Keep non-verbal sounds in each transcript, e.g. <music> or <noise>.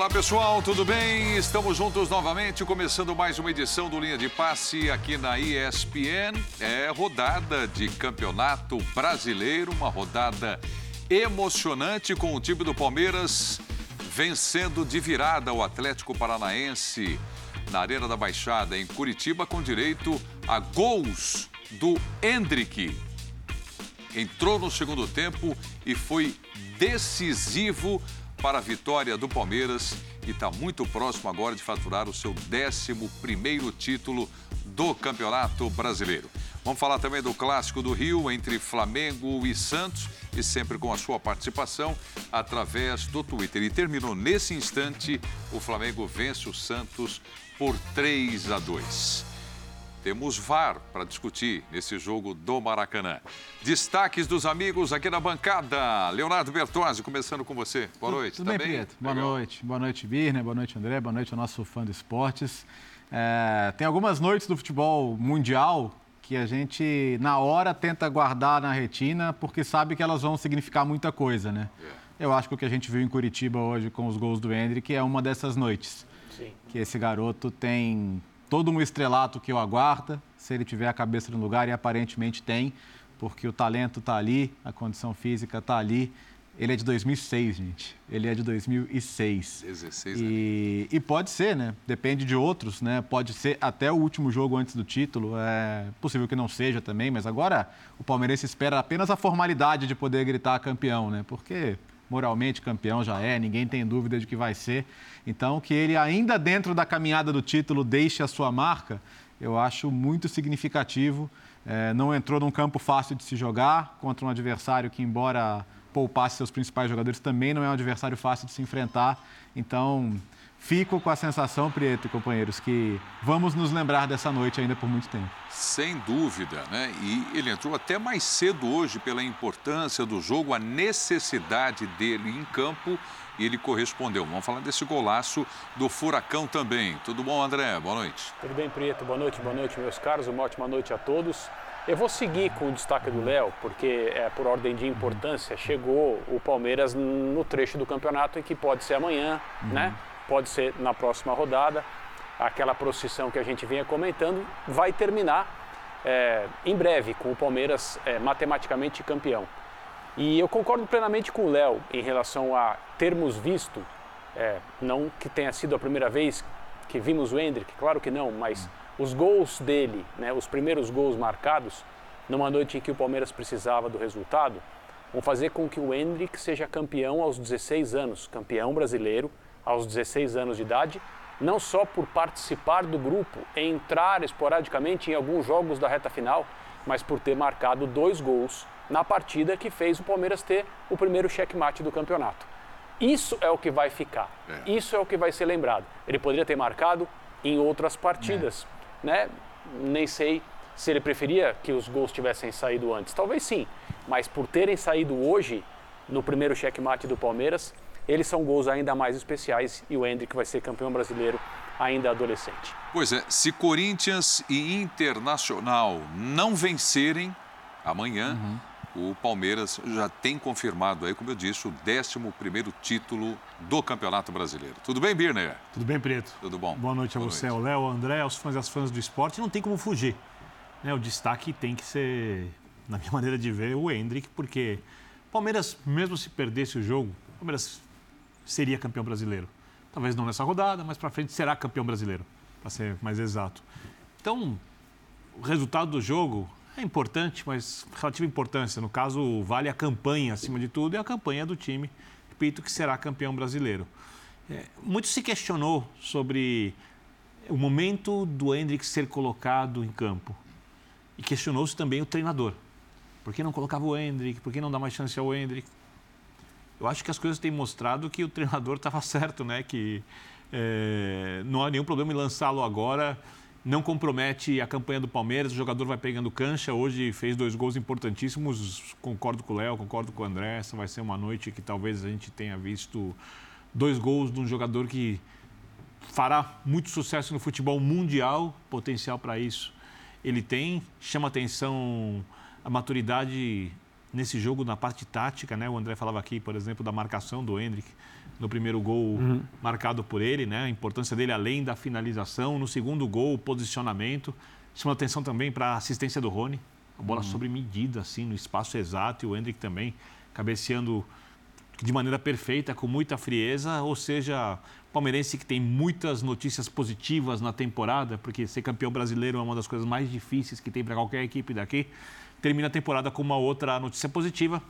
Olá pessoal, tudo bem? Estamos juntos novamente, começando mais uma edição do Linha de Passe aqui na ESPN. É rodada de campeonato brasileiro, uma rodada emocionante com o time do Palmeiras vencendo de virada o Atlético Paranaense na Arena da Baixada, em Curitiba, com direito a gols do Hendrick. Entrou no segundo tempo e foi decisivo para a vitória do Palmeiras e está muito próximo agora de faturar o seu 11 título do Campeonato Brasileiro. Vamos falar também do clássico do Rio entre Flamengo e Santos e sempre com a sua participação através do Twitter. E terminou nesse instante, o Flamengo vence o Santos por 3 a 2. Temos VAR para discutir nesse jogo do Maracanã. Destaques dos amigos aqui na bancada. Leonardo Bertozzi, começando com você. Boa noite. Tudo, tudo tá bem, Prieto? Boa Legal. noite. Boa noite, Birner. Boa noite, André. Boa noite ao nosso fã de esportes. É, tem algumas noites do futebol mundial que a gente, na hora, tenta guardar na retina, porque sabe que elas vão significar muita coisa, né? É. Eu acho que o que a gente viu em Curitiba hoje com os gols do Hendrick é uma dessas noites. Sim. Que esse garoto tem todo um estrelato que o aguarda, se ele tiver a cabeça no lugar, e aparentemente tem, porque o talento está ali, a condição física está ali. Ele é de 2006, gente. Ele é de 2006. 16 e, e pode ser, né? Depende de outros, né? Pode ser até o último jogo antes do título. É possível que não seja também, mas agora o palmeirense espera apenas a formalidade de poder gritar campeão, né? Porque moralmente campeão já é, ninguém tem dúvida de que vai ser. Então, que ele ainda dentro da caminhada do título deixe a sua marca, eu acho muito significativo. É, não entrou num campo fácil de se jogar contra um adversário que, embora poupasse seus principais jogadores, também não é um adversário fácil de se enfrentar. Então, fico com a sensação, Prieto e companheiros, que vamos nos lembrar dessa noite ainda por muito tempo. Sem dúvida, né? E ele entrou até mais cedo hoje pela importância do jogo, a necessidade dele em campo e ele correspondeu. Vamos falar desse golaço do Furacão também. Tudo bom, André? Boa noite. Tudo bem, Prieto? Boa noite, boa noite, meus caros. Uma ótima noite a todos. Eu vou seguir com o destaque do Léo, porque é por ordem de importância. Chegou o Palmeiras no trecho do campeonato em que pode ser amanhã, uhum. né? Pode ser na próxima rodada. Aquela procissão que a gente vinha comentando vai terminar é, em breve com o Palmeiras é, matematicamente campeão. E eu concordo plenamente com o Léo em relação a termos visto, é, não que tenha sido a primeira vez que vimos o Hendrick, claro que não, mas os gols dele, né, os primeiros gols marcados, numa noite em que o Palmeiras precisava do resultado, vão fazer com que o Hendrick seja campeão aos 16 anos, campeão brasileiro, aos 16 anos de idade, não só por participar do grupo, entrar esporadicamente em alguns jogos da reta final, mas por ter marcado dois gols na partida que fez o Palmeiras ter o primeiro checkmate do campeonato. Isso é o que vai ficar, é. isso é o que vai ser lembrado. Ele poderia ter marcado em outras partidas, é. né? Nem sei se ele preferia que os gols tivessem saído antes, talvez sim, mas por terem saído hoje no primeiro checkmate do Palmeiras, eles são gols ainda mais especiais e o Hendrick vai ser campeão brasileiro ainda adolescente. Pois é, se Corinthians e Internacional não vencerem amanhã, uhum. o Palmeiras já tem confirmado aí, como eu disse, o 11 título do Campeonato Brasileiro. Tudo bem, Birner? Tudo bem, Preto? Tudo bom. Boa noite a Boa você, noite. ao Léo, ao André, aos fãs e às fãs do esporte. Não tem como fugir. Né? O destaque tem que ser, na minha <laughs> maneira de ver, o Hendrick, porque o Palmeiras, mesmo se perdesse o jogo, o Palmeiras seria campeão brasileiro. Talvez não nessa rodada, mas para frente será campeão brasileiro, para ser mais exato. Então, o resultado do jogo é importante, mas relativa importância. No caso, vale a campanha acima de tudo e a campanha do time, repito, que será campeão brasileiro. É, muito se questionou sobre o momento do Hendrick ser colocado em campo. E questionou-se também o treinador. Por que não colocava o Hendrick? Por que não dá mais chance ao Hendrick? Eu acho que as coisas têm mostrado que o treinador estava <laughs> certo, né? Que é, não há nenhum problema em lançá-lo agora. Não compromete a campanha do Palmeiras, o jogador vai pegando cancha. Hoje fez dois gols importantíssimos. Concordo com o Léo, concordo com o André. Essa vai ser uma noite que talvez a gente tenha visto dois gols de um jogador que fará muito sucesso no futebol mundial, potencial para isso ele tem, chama atenção a maturidade nesse jogo na parte tática, né? O André falava aqui, por exemplo, da marcação do Hendrick no primeiro gol uhum. marcado por ele, né? A importância dele além da finalização, no segundo gol, o posicionamento. Chama atenção também para a assistência do Rony, a bola uhum. sobre medida, assim, no espaço exato, e o Hendrick também cabeceando de maneira perfeita, com muita frieza, ou seja, palmeirense que tem muitas notícias positivas na temporada, porque ser campeão brasileiro é uma das coisas mais difíceis que tem para qualquer equipe daqui. Termina a temporada com uma outra notícia positiva.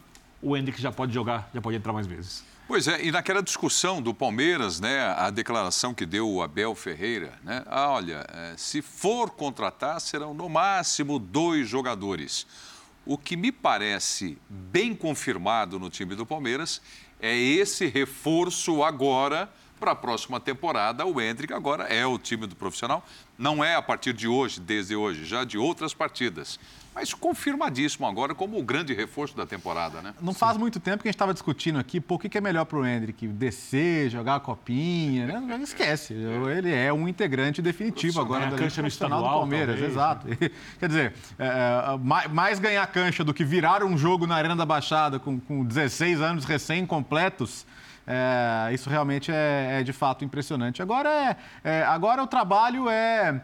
O Hendrick já pode jogar, já pode entrar mais vezes. Pois é, e naquela discussão do Palmeiras, né, a declaração que deu o Abel Ferreira, né, ah, olha, é, se for contratar, serão no máximo dois jogadores. O que me parece bem confirmado no time do Palmeiras é esse reforço agora para a próxima temporada. O Hendrick agora é o time do profissional. Não é a partir de hoje, desde hoje, já de outras partidas. Mas confirmadíssimo agora como o grande reforço da temporada, né? Não Sim. faz muito tempo que a gente estava discutindo aqui, pô, o que é melhor para o Hendrick? Descer, jogar a copinha, né? Não esquece. Ele é um integrante definitivo agora da cancha estadual do Palmeiras. Talvez. Exato. <laughs> Quer dizer, é, é mais ganhar cancha do que virar um jogo na Arena da Baixada com, com 16 anos recém-completos. É, isso realmente é, é, de fato impressionante. Agora, é, é, agora o trabalho é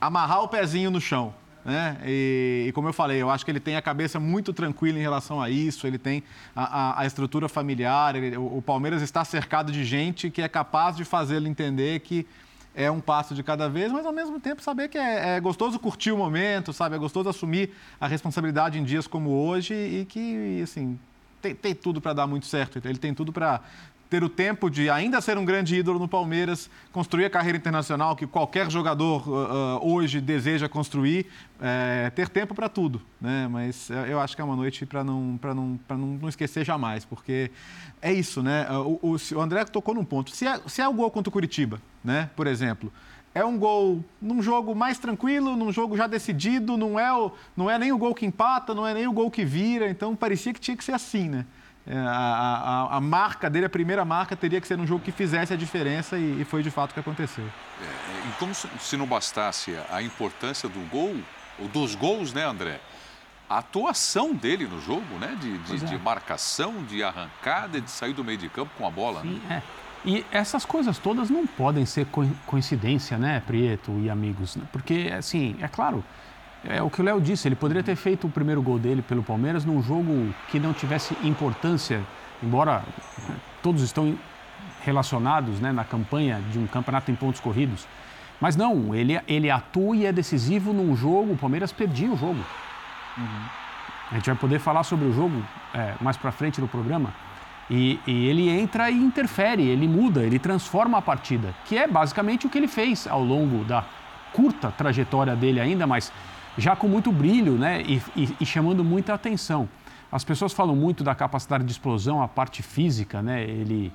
amarrar o pezinho no chão. Né? E, e, como eu falei, eu acho que ele tem a cabeça muito tranquila em relação a isso, ele tem a, a, a estrutura familiar, ele, o, o, Palmeiras está cercado de gente que é capaz de fazê-lo entender que é um passo de cada vez, mas ao mesmo tempo saber que é, é gostoso curtir o momento, sabe? É gostoso assumir a responsabilidade em dias como hoje e que, assim, tem, tem tudo para dar muito certo. Ele tem tudo para ter o tempo de ainda ser um grande ídolo no Palmeiras, construir a carreira internacional que qualquer jogador uh, hoje deseja construir, é, ter tempo para tudo. Né? Mas eu acho que é uma noite para não, não, não, não esquecer jamais, porque é isso, né? O, o, o André tocou num ponto. Se é, se é o gol contra o Curitiba, né? por exemplo, é um gol num jogo mais tranquilo, num jogo já decidido, não é, o, não é nem o gol que empata, não é nem o gol que vira, então parecia que tinha que ser assim, né? É, a, a, a, marca dele, a primeira marca, teria que ser um jogo que fizesse a diferença e, e foi de fato o que aconteceu. É, então, se não bastasse a importância do gol, ou dos gols, né, André? A atuação dele no jogo, né? De, de, é. de marcação, de arrancada, de sair do meio de campo com a bola. Sim, né? é. E essas coisas todas não podem ser coincidência, né, Prieto e amigos? Porque, assim, é claro, é o que o Léo disse, ele poderia ter feito o primeiro gol dele pelo Palmeiras num jogo que não tivesse importância, embora né, todos estão relacionados né, na campanha de um campeonato em pontos corridos. Mas não, ele, ele atua e é decisivo num jogo, o Palmeiras perdia o jogo. Uhum. A gente vai poder falar sobre o jogo é, mais para frente no programa. E, e, ele entra e interfere, ele muda, ele transforma a partida, que é basicamente o que ele fez ao longo da curta trajetória dele ainda, mas já com muito brilho né, e, e, e, chamando muita atenção. As pessoas falam muito da capacidade de explosão, a parte física, né? Ele,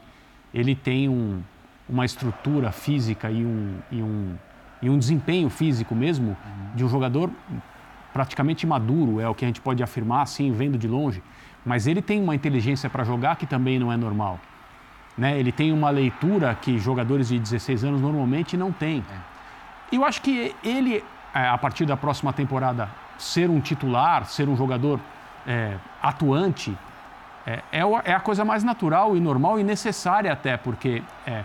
ele tem um, uma estrutura física e um, e um, e um desempenho físico mesmo de um jogador praticamente maduro, é o que a gente pode afirmar assim, vendo de longe. Mas ele tem uma inteligência para jogar que também não é normal. Né? Ele tem uma leitura que jogadores de 16 anos normalmente não têm. É. Eu acho que ele a partir da próxima temporada, ser um titular, ser um jogador é, atuante, é, é, é, a coisa mais natural e normal e necessária até, porque é,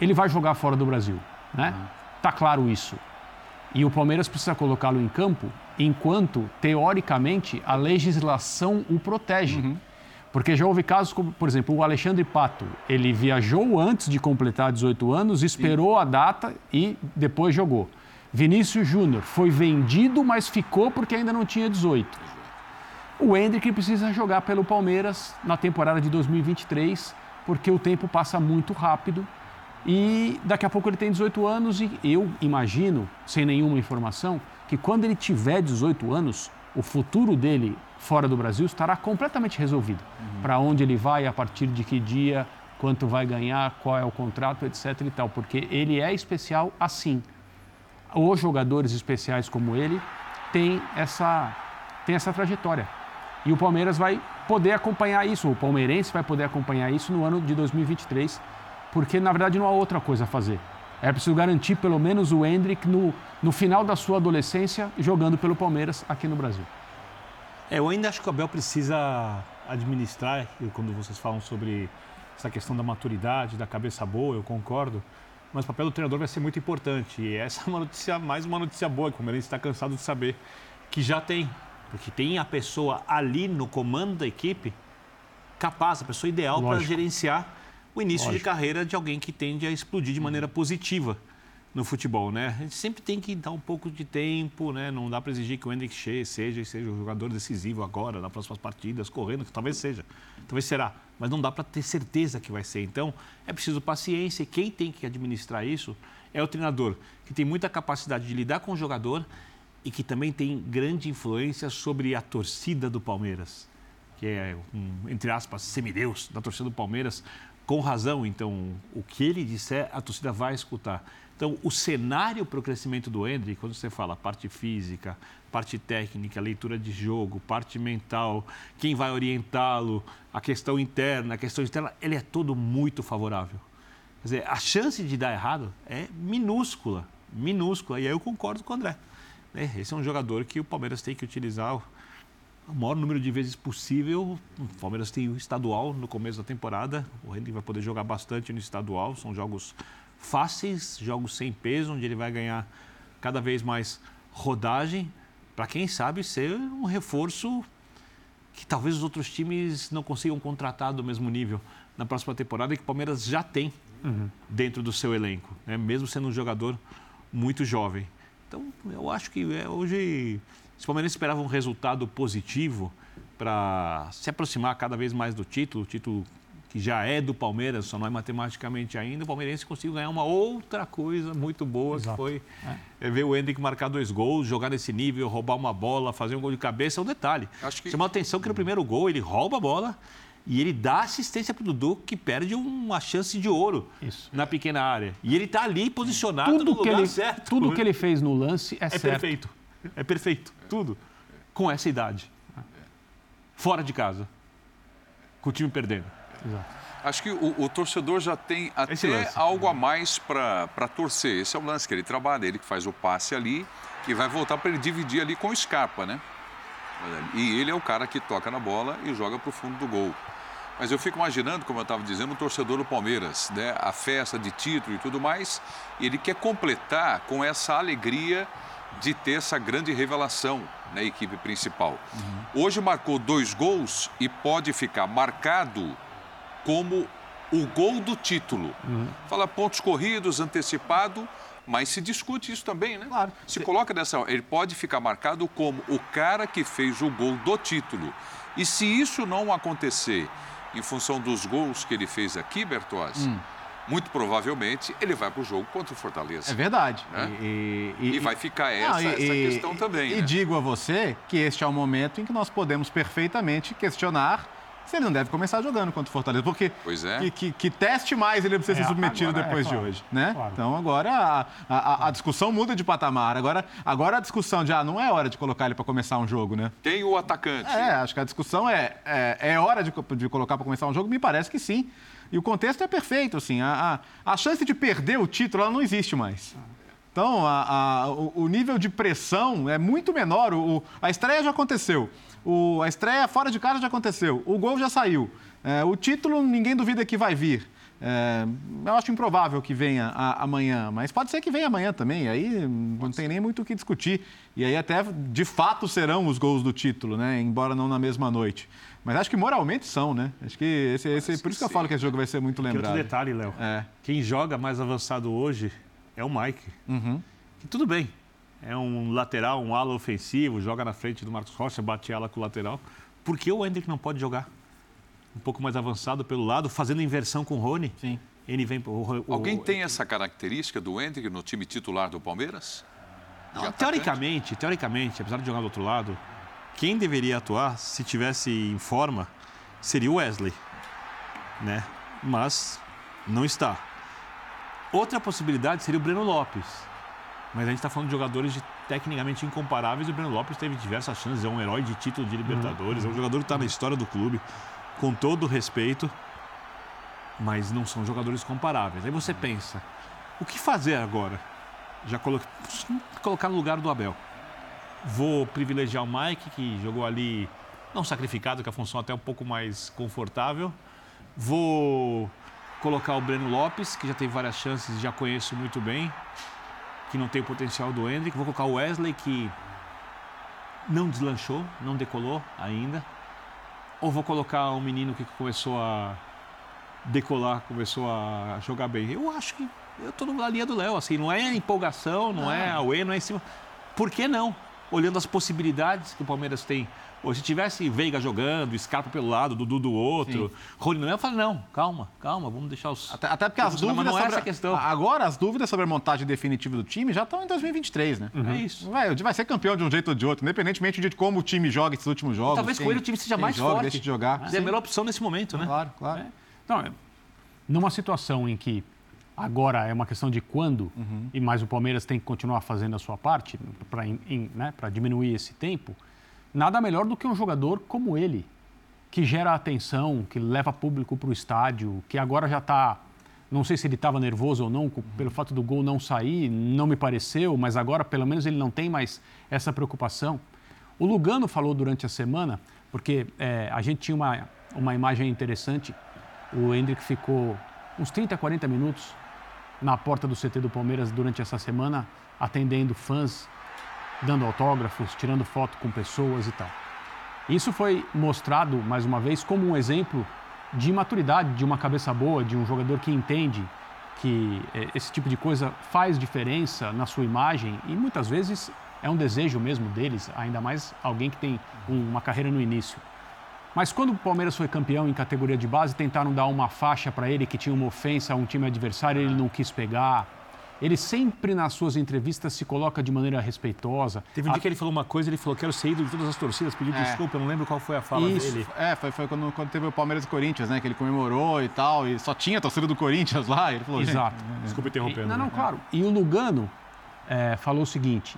ele vai jogar fora do Brasil, né? Uhum. Tá claro isso. E o Palmeiras precisa colocá-lo em campo enquanto, teoricamente, a legislação o protege. Uhum. Porque já houve casos como, por exemplo, o Alexandre Pato. Ele viajou antes de completar 18 anos, esperou Sim. a data e depois jogou. Vinícius Júnior foi vendido, mas ficou porque ainda não tinha 18. O Hendrick precisa jogar pelo Palmeiras na temporada de 2023, porque o tempo passa muito rápido e daqui a pouco ele tem 18 anos e eu imagino, sem nenhuma informação, que quando ele tiver 18 anos, o futuro dele fora do Brasil estará completamente resolvido. Uhum. Para onde ele vai, a partir de que dia, quanto vai ganhar, qual é o contrato, etc e tal, porque ele é especial assim os jogadores especiais como ele têm essa, têm essa trajetória. E o Palmeiras vai poder acompanhar isso, o palmeirense vai poder acompanhar isso no ano de 2023, porque na verdade não há outra coisa a fazer. É preciso garantir pelo menos o Hendrick no, no final da sua adolescência jogando pelo Palmeiras aqui no Brasil. É, eu ainda acho que o Abel precisa administrar, quando vocês falam sobre essa questão da maturidade, da cabeça boa, eu concordo. Mas o papel do treinador vai ser muito importante. E essa é uma notícia, mais uma notícia boa, que o Palmeiras está cansado de saber que já tem. Porque tem a pessoa ali no comando da equipe capaz, a pessoa ideal para gerenciar o início Lógico. de carreira de alguém que tende a explodir de maneira positiva no futebol, né? A gente sempre tem que dar um pouco de tempo, né? Não dá para exigir que o Hendrick seja seja o jogador decisivo agora, nas próximas partidas, correndo, que talvez seja, talvez será, mas não dá para ter certeza que vai ser. Então, é preciso paciência e quem tem que administrar isso é o treinador, que tem muita capacidade de lidar com o jogador e que também tem grande influência sobre a torcida do Palmeiras, que é um, entre aspas, semideus da torcida do Palmeiras, com razão. Então, o que ele disser, a torcida vai escutar. Então, o cenário para o crescimento do Hendrick, quando você fala parte física, parte técnica, leitura de jogo, parte mental, quem vai orientá-lo, a questão interna, a questão externa, ele é todo muito favorável. Quer dizer, a chance de dar errado é minúscula, minúscula. E aí eu concordo com o André. Né? Esse é um jogador que o Palmeiras tem que utilizar o maior número de vezes possível. O Palmeiras tem o estadual no começo da temporada. O Hendrick vai poder jogar bastante no estadual. São jogos fáceis, jogos sem peso, onde ele vai ganhar cada vez mais rodagem, para quem sabe ser um reforço que talvez os outros times não consigam contratar do mesmo nível na próxima temporada e que o Palmeiras já tem uhum. dentro do seu elenco, né? mesmo sendo um jogador muito jovem. Então, eu acho que é, hoje, se o Palmeiras esperava um resultado positivo para se aproximar cada vez mais do título, o título que já é do Palmeiras, só não é matematicamente ainda, o palmeirense conseguiu ganhar uma outra coisa muito boa, Exato. que foi é. ver o Hendrick marcar dois gols, jogar nesse nível, roubar uma bola, fazer um gol de cabeça, é um detalhe. Acho que... Chama a atenção que no primeiro gol ele rouba a bola e ele dá assistência para o Dudu, que perde uma chance de ouro Isso. na pequena área. E ele está ali posicionado tudo no lugar ele, certo. Tudo que ele fez no lance é, é certo. perfeito. É perfeito. Tudo. Com essa idade. Fora de casa. Com o time perdendo. Exato. Acho que o, o, torcedor já tem até algo a mais para torcer. Esse é o lance que ele trabalha, ele que faz o passe ali, que vai voltar para ele dividir ali com o Scarpa, né? E ele é o cara que toca na bola e joga para o fundo do gol. Mas eu fico imaginando, como eu estava dizendo, o torcedor do Palmeiras, né? A festa de título e tudo mais, e ele quer completar com essa alegria de ter essa grande revelação na equipe principal. Uhum. Hoje marcou dois gols e pode ficar marcado como o gol do título. Uhum. Fala pontos corridos, antecipado, mas se discute isso também, né? Claro. Se coloca dessa. Ele pode ficar marcado como o cara que fez o gol do título. E se isso não acontecer em função dos gols que ele fez aqui, Bertozzi. Hum muito provavelmente ele vai para o jogo contra o Fortaleza. É verdade. Né? E, e, e, vai ficar essa, não, e, essa questão também. E né? digo a você que este é o momento em que nós podemos perfeitamente questionar se ele não deve começar jogando contra o Fortaleza. Porque é. que, que, que, teste mais ele precisa é, ser submetido é, depois é, claro, de hoje. Né? Claro. Então agora a, a, a, discussão muda de patamar. Agora, agora a discussão de ah, não é hora de colocar ele para começar um jogo, né? Tem o atacante. É, acho que a discussão é, é, é hora de, de colocar para começar um jogo? Me parece que sim. E o contexto é perfeito, assim. A, a, a chance de perder o título ela não existe mais. Então, a, a, o, o, nível de pressão é muito menor. O, a estreia já aconteceu. O, a estreia fora de casa já aconteceu. O gol já saiu. É, o título, ninguém duvida que vai vir. É, eu acho improvável que venha a, amanhã, mas pode ser que venha amanhã também. Aí não tem nem muito o que discutir. E aí até de fato serão os gols do título, né? Embora não na mesma noite. Mas acho que moralmente são, né? Acho que esse, esse por isso que eu falo que esse jogo vai ser muito lembrado. outro detalhe, Léo. É. Quem joga mais avançado hoje é o Mike. Uhum. Que tudo bem. É um lateral, um ala ofensivo, joga na frente do Marcos Rocha, bate ala com o lateral. Por que o Hendrick não pode jogar? um pouco mais avançado pelo lado, fazendo inversão com o Rony. Sim. Ele vem. O, o, Alguém tem essa característica do Hendrick no time titular do Palmeiras? Não, teoricamente, teoricamente, apesar de jogar do outro lado, quem deveria atuar, se tivesse em forma, seria o Wesley, né? Mas não está. Outra possibilidade seria o Breno Lopes. Mas a gente está falando de jogadores de, tecnicamente incomparáveis e o Breno Lopes teve diversas chances, é um herói de título de Libertadores, uhum. é um jogador que está na história do clube com todo respeito, mas não são jogadores comparáveis. Aí você pensa, o que fazer agora? Já colocar no lugar do Abel. Vou privilegiar o Mike, que jogou ali, não sacrificado, que a função até um pouco mais confortável. Vou colocar o Breno Lopes, que já teve várias chances, já conheço muito bem, que não tem o potencial do Hendrick. Vou colocar o Wesley, que não deslanchou, não decolou ainda. Ou vou colocar um menino que começou a decolar, começou a jogar bem? Eu acho que eu estou na linha do Léo, assim, não é empolgação, não, é a UE, não é em cima. Por que não? Olhando as possibilidades que o Palmeiras tem. Ou se tivesse Veiga jogando, Scarpa pelo lado, Dudu do outro, Rony não, eu falo, não, calma, calma, vamos deixar os. Até, até porque as Mas dúvidas. não é sobre essa questão. Agora, as dúvidas sobre a montagem definitiva do time já estão em 2023, né? É isso. Vai, vai ser campeão de um jeito ou de outro, independentemente de como o time joga esses últimos jogos. Talvez com ele o time seja mais joga, forte. Deixa de jogar. É a melhor opção nesse momento, né? Claro, claro. Então, é, numa situação em que agora é uma questão de quando, e mais o Palmeiras tem que continuar fazendo a sua parte para né, diminuir esse tempo, nada melhor do que um jogador como ele, que gera atenção, que leva público para o estádio, que agora já está. Não sei se ele estava nervoso ou não, pelo fato do gol não sair, não me pareceu, mas agora pelo menos ele não tem mais essa preocupação. O Lugano falou durante a semana, porque é, a gente tinha uma, uma imagem interessante. O Hendrick ficou uns 30, 40 minutos na porta do CT do Palmeiras durante essa semana, atendendo fãs, dando autógrafos, tirando foto com pessoas e tal. Isso foi mostrado, mais uma vez, como um exemplo de maturidade, de uma cabeça boa, de um jogador que entende que eh, esse tipo de coisa faz diferença na sua imagem e muitas vezes é um desejo mesmo deles, ainda mais alguém que tem um- uma carreira no início. Mas quando o Palmeiras foi campeão em categoria de base, tentaram dar uma faixa para ele que tinha uma ofensa a um time adversário, ele não quis pegar. Ele sempre nas suas entrevistas se coloca de maneira respeitosa. Teve um dia que ele falou uma coisa, ele falou: quero ser ídolo de todas as torcidas, pediu É. desculpa, eu não lembro qual foi a fala Isso, dele. é, foi, foi quando, quando teve o Palmeiras e Corinthians, né? Que ele comemorou e tal, e só tinha a torcida do Corinthians lá. Ele falou, Exato. Desculpa interrompendo. Não, não, né? claro. E o Lugano é, falou o seguinte,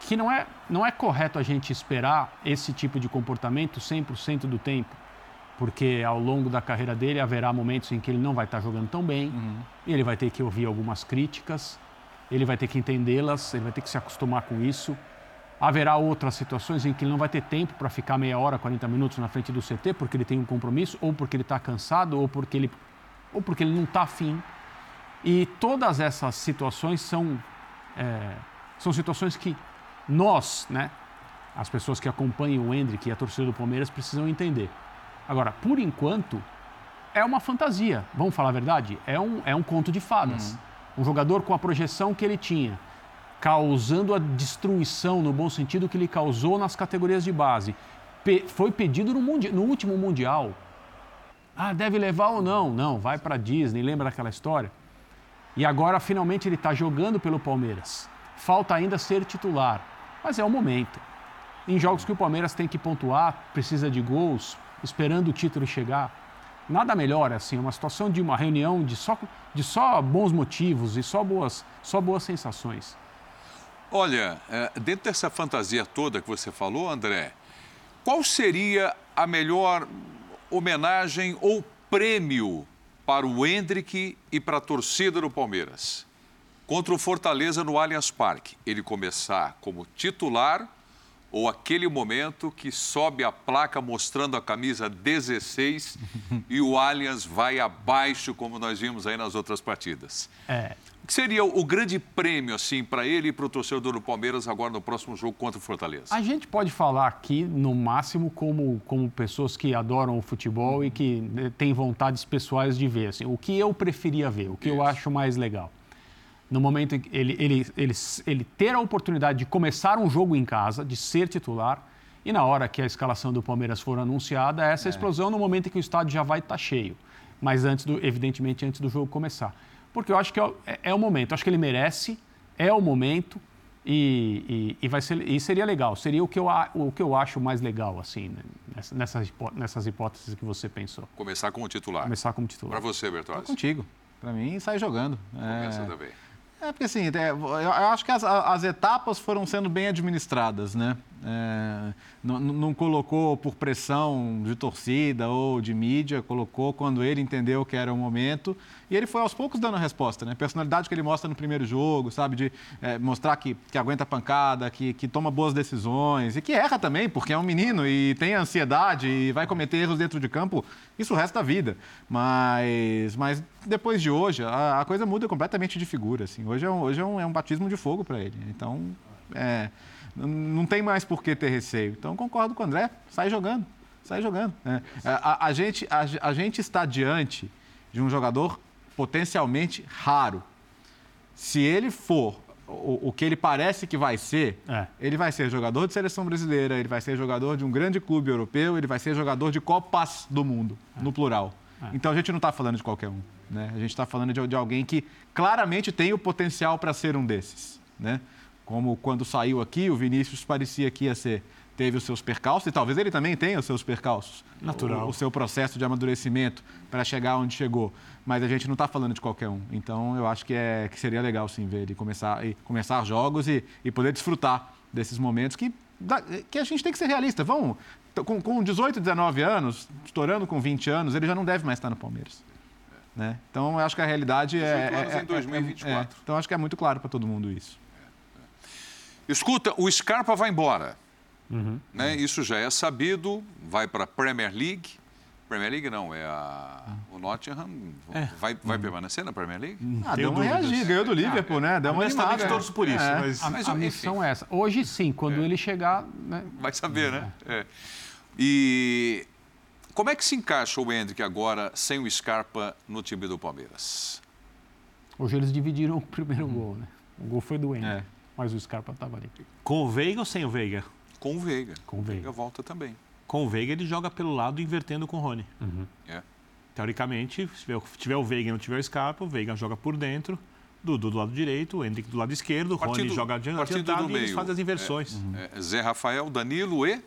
que não é, não é correto a gente esperar esse tipo de comportamento 100% do tempo, porque ao longo da carreira dele haverá momentos em que ele não vai estar jogando tão bem, e ele vai ter que ouvir algumas críticas, ele vai ter que entendê-las, ele vai ter que se acostumar com isso. Haverá outras situações em que ele não vai ter tempo para ficar meia hora, 40 minutos na frente do CT, porque ele tem um compromisso, ou porque ele está cansado, ou porque ele, ou porque ele não está afim. E todas essas situações são, é, são situações que nós, né, as pessoas que acompanham o Hendrick e a torcida do Palmeiras precisam entender. Agora, por enquanto, é uma fantasia, vamos falar a verdade? É um, é um conto de fadas. Um jogador com a projeção que ele tinha, causando a destruição, no bom sentido, que ele causou nas categorias de base. Pe- foi pedido no, mundi- no último Mundial. Ah, deve levar ou não? Não, vai para Disney, lembra daquela história? E agora, finalmente, ele está jogando pelo Palmeiras. Falta ainda ser titular, mas é o momento. Em jogos que o Palmeiras tem que pontuar, precisa de gols, esperando o título chegar. Nada melhor, assim, uma situação de uma reunião de só, de só bons motivos e só boas, só boas sensações. Olha, é, dentro dessa fantasia toda que você falou, André, qual seria a melhor homenagem ou prêmio para o Hendrick e para a torcida do Palmeiras? Contra o Fortaleza no Allianz Parque, ele começar como titular ou aquele momento que sobe a placa mostrando a camisa 16 <laughs> e o Allianz vai abaixo, como nós vimos aí nas outras partidas? É, O que seria o grande prêmio, assim, para ele e para o torcedor do Palmeiras agora no próximo jogo contra o Fortaleza? A gente pode falar aqui, no máximo, como, como pessoas que adoram o futebol e que né, têm vontades pessoais de ver. Assim, o que eu preferia ver, o que eu Isso. acho mais legal. No momento em que ele, ele, ele, ele ter a oportunidade de começar um jogo em casa, de ser titular, e na hora que a escalação do Palmeiras for anunciada, essa explosão no momento em que o estádio já vai estar cheio. Mas antes do, evidentemente, antes do jogo começar. Porque eu acho que é, o- é- é o momento. Eu acho que ele merece, é o momento e, e, e vai ser, e seria legal. Seria o que eu, a- o que eu acho mais legal, assim, né, nessa- nessas, hipó- nessas hipóteses que você pensou. Começar como titular. Começar como Para titular. você, Tô Bertozzi. contigo. Pra mim, sai jogando. Começa É, também. É porque assim, é, eu acho que as, as etapas foram sendo bem administradas, né? É, não, não, colocou por pressão de torcida ou de mídia, colocou quando ele entendeu que era o momento. E ele foi aos poucos dando a resposta, né? A personalidade que ele mostra no primeiro jogo, sabe? De é, mostrar que, que aguenta pancada, que, que toma boas decisões e que erra também, porque é um menino e tem ansiedade e vai cometer erros dentro de campo, isso o resto da vida. Mas, mas depois de hoje, a, a coisa muda completamente de figura. Assim. Hoje, é um, hoje é, um, é um batismo de fogo para ele. Então, é, não tem mais por que ter receio. Então, concordo com o André, sai jogando, sai jogando. Né? A, a, gente, a, a gente está diante de um jogador potencialmente raro. Se ele for o, o, que ele parece que vai ser, é. ele vai ser jogador de seleção brasileira, ele vai ser jogador de um grande clube europeu, ele vai ser jogador de Copas do Mundo, é. no plural. É. Então a gente não está falando de qualquer um. Né? A gente está falando de, de, alguém que claramente tem o potencial para ser um desses. Né? Como quando saiu aqui, o Vinícius parecia que ia ser. Teve os seus percalços, e talvez ele também tenha os seus percalços. Natural. O, o seu processo de amadurecimento para chegar onde chegou. Mas a gente não está falando de qualquer um. Então eu acho que, é, que seria legal sim ver ele começar, e começar jogos e, e poder desfrutar desses momentos que, que a gente tem que ser realista. Vamos, com, com 18, 19 anos, estourando com 20 anos, ele já não deve mais estar no Palmeiras. Né? Então, eu acho que a realidade é, é, em 2024. É, é, então, acho que é muito claro para todo mundo isso. Escuta, o Scarpa vai embora. Uhum. Né? Isso já é sabido, vai para a Premier League. Premier League não, é a... o Nottingham é. vai, vai uhum. permanecer na Premier League? Ah, deu uma reagir, ganhou do Liverpool, ah, né? Deu uma animada. todos por isso. É. Mas... A, mas, a missão é essa. Hoje sim, quando é. ele chegar... Né? Vai saber, né? É. E como é que se encaixa o Hendrick agora sem o Scarpa no time do Palmeiras? Hoje eles dividiram o primeiro uhum. gol, né? O gol foi do Hendrick. É mas o Scarpa estava ali. Com o Veiga ou sem o Veiga? Com o Veiga. Com o Veiga. Veiga volta também. Com o Veiga ele joga pelo lado invertendo com o Rony. Uhum. É. Teoricamente, se tiver o Veiga e não tiver o Scarpa, o Veiga joga por dentro, Dudu do lado direito, o Henrique do lado esquerdo, o Rony joga adiantado e eles fazem as inversões. É, uhum. é, Zé Rafael, Danilo e...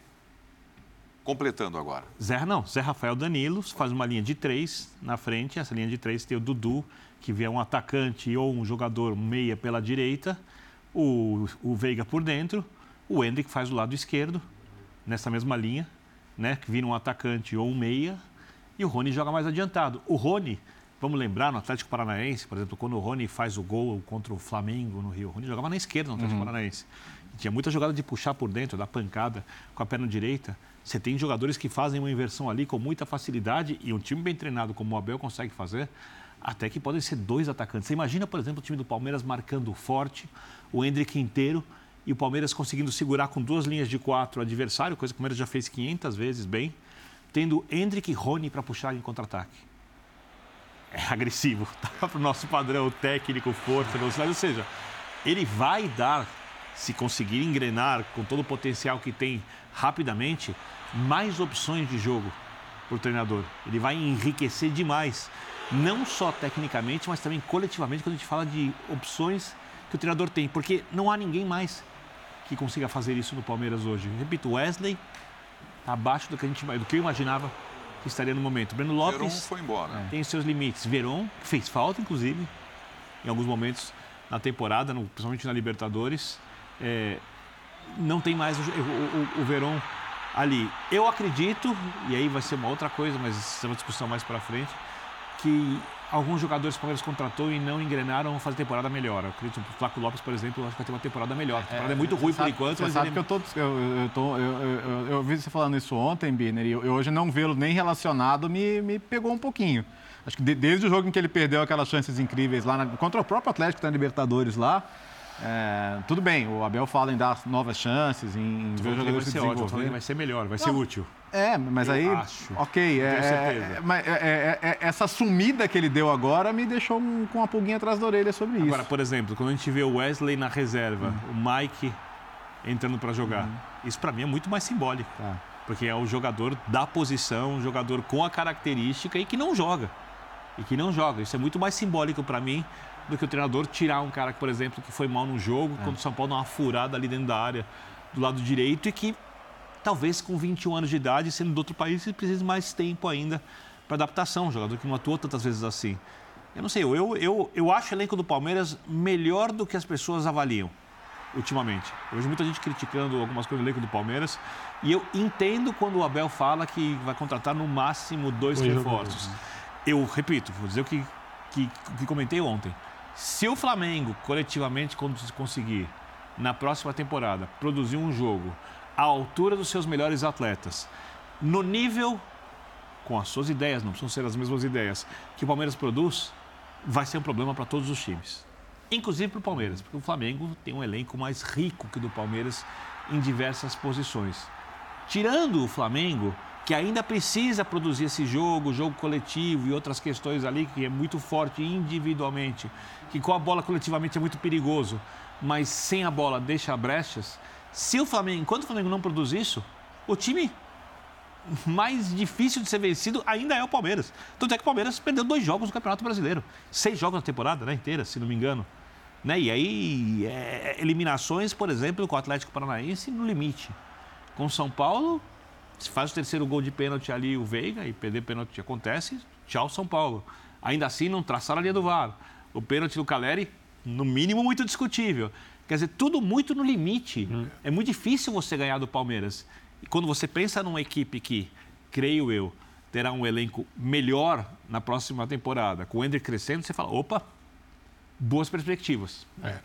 Completando agora. Zé, não, Zé Rafael Danilo faz uma linha de três na frente. Essa linha de três tem o Dudu, que vier um atacante ou um jogador meia pela direita o, o Veiga por dentro, o Hendrick faz o lado esquerdo, nessa mesma linha, né, que vira um atacante ou um meia, e o Rony joga mais adiantado. O Rony, vamos lembrar, no Atlético Paranaense, por exemplo, quando o Rony faz o gol contra o Flamengo no Rio, o Rony jogava na esquerda no Atlético uhum. Paranaense. Tinha muita jogada de puxar por dentro, dar pancada com a perna direita. Você tem jogadores que fazem uma inversão ali com muita facilidade e um time bem treinado como o Abel consegue fazer, até que podem ser dois atacantes. Você imagina, por exemplo, o time do Palmeiras marcando forte, o Hendrick inteiro e o Palmeiras conseguindo segurar com duas linhas de quatro o adversário, coisa que o Palmeiras já fez 500 vezes bem, tendo Hendrick e Rony para puxar em contra-ataque. É agressivo, <laughs> tá para o nosso padrão técnico, força, velocidade, ou seja, ele vai dar, se conseguir engrenar com todo o potencial que tem rapidamente, mais opções de jogo para o treinador. Ele vai enriquecer demais, não só tecnicamente, mas também coletivamente, quando a gente fala de opções que o treinador tem, porque não há ninguém mais que consiga fazer isso no Palmeiras hoje. Repito, Wesley tá abaixo do que a gente do que eu imaginava que estaria no momento. Breno Lopes Veron foi embora. Tem seus limites. Veron fez falta, inclusive, em alguns momentos na temporada, no, principalmente na Libertadores. É, não tem mais o, o, o, Veron ali. Eu acredito, e aí vai ser uma outra coisa, mas isso é uma discussão mais para frente, que alguns jogadores que o Palmeiras contratou e não engrenaram vão fazer temporada melhor. Eu acredito que o Flaco Lopes, por exemplo, acho que vai ter uma temporada melhor. A temporada é, é muito ruim sabe, por enquanto, mas sabe ele... que eu, tô, eu, eu, tô, eu, eu, ouvi você falando isso ontem, Birner, e hoje não vê-lo nem relacionado me, me pegou um pouquinho. Acho que de, desde o jogo em que ele perdeu aquelas chances incríveis lá na, contra o próprio Atlético da Libertadores lá, é, tudo bem, o Abel fala em dar novas chances, em ver os jogadores se desenvolver. Vai ser melhor, vai ser útil. É, mas eu aí. Acho. Ok, é, é, é, é, essa sumida que ele deu agora me deixou um, com uma pulguinha atrás da orelha sobre agora, isso. Agora, por exemplo, quando a gente vê o Wesley na reserva, uhum. o Mike entrando para jogar, uhum. isso para mim é muito mais simbólico. Tá. Porque é o jogador da posição, um jogador com a característica e que não joga. E que não joga. Isso é muito mais simbólico para mim do que o treinador tirar um cara, por exemplo, que foi mal no jogo, é. quando o São Paulo dá uma furada ali dentro da área do lado direito e que talvez com 21 anos de idade, sendo de outro país, precise mais tempo ainda para adaptação. Um jogador que não atuou tantas vezes assim. Eu não sei, eu, eu, eu acho o elenco do Palmeiras melhor do que as pessoas avaliam. ultimamente. Eu vejo muita gente criticando algumas coisas do elenco do Palmeiras e eu entendo quando o Abel fala que vai contratar no máximo dois, dois reforços. Né? Eu repito, vou dizer o que, que, que comentei ontem. Se o Flamengo, coletivamente, quando conseguir, na próxima temporada, produzir um jogo à altura dos seus melhores atletas, no nível, com as suas ideias, não precisam ser as mesmas ideias, que o Palmeiras produz, vai ser um problema para todos os times inclusive para o Palmeiras, porque o Flamengo tem um elenco mais rico que o do Palmeiras em diversas posições. Tirando o Flamengo, que ainda precisa produzir esse jogo, jogo coletivo e outras questões ali, que é muito forte individualmente, que com a bola coletivamente é muito perigoso, mas sem a bola deixa brechas. Se o Flamengo, enquanto o Flamengo não produz isso, o time mais difícil de ser vencido ainda é o Palmeiras. Tanto é que o Palmeiras perdeu dois jogos no Campeonato Brasileiro. Seis jogos na temporada né, inteira, se não me engano. Né? E aí, é, eliminações, por exemplo, com o Atlético Paranaense no limite. Com o São Paulo, se faz o terceiro gol de pênalti ali o Veiga e perder pênalti acontece, tchau São Paulo. Ainda assim, não traçaram a linha do VAR. O pênalti do Caleri, no mínimo, muito discutível. Quer dizer, tudo muito no limite. Hum. É muito difícil você ganhar do Palmeiras. E quando você pensa numa equipe que, creio eu, terá um elenco melhor na próxima temporada, com o Ender crescendo, você fala, opa, boas perspectivas. É.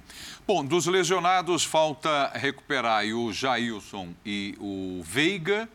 Bom, dos lesionados falta recuperar o Jailson e o Veiga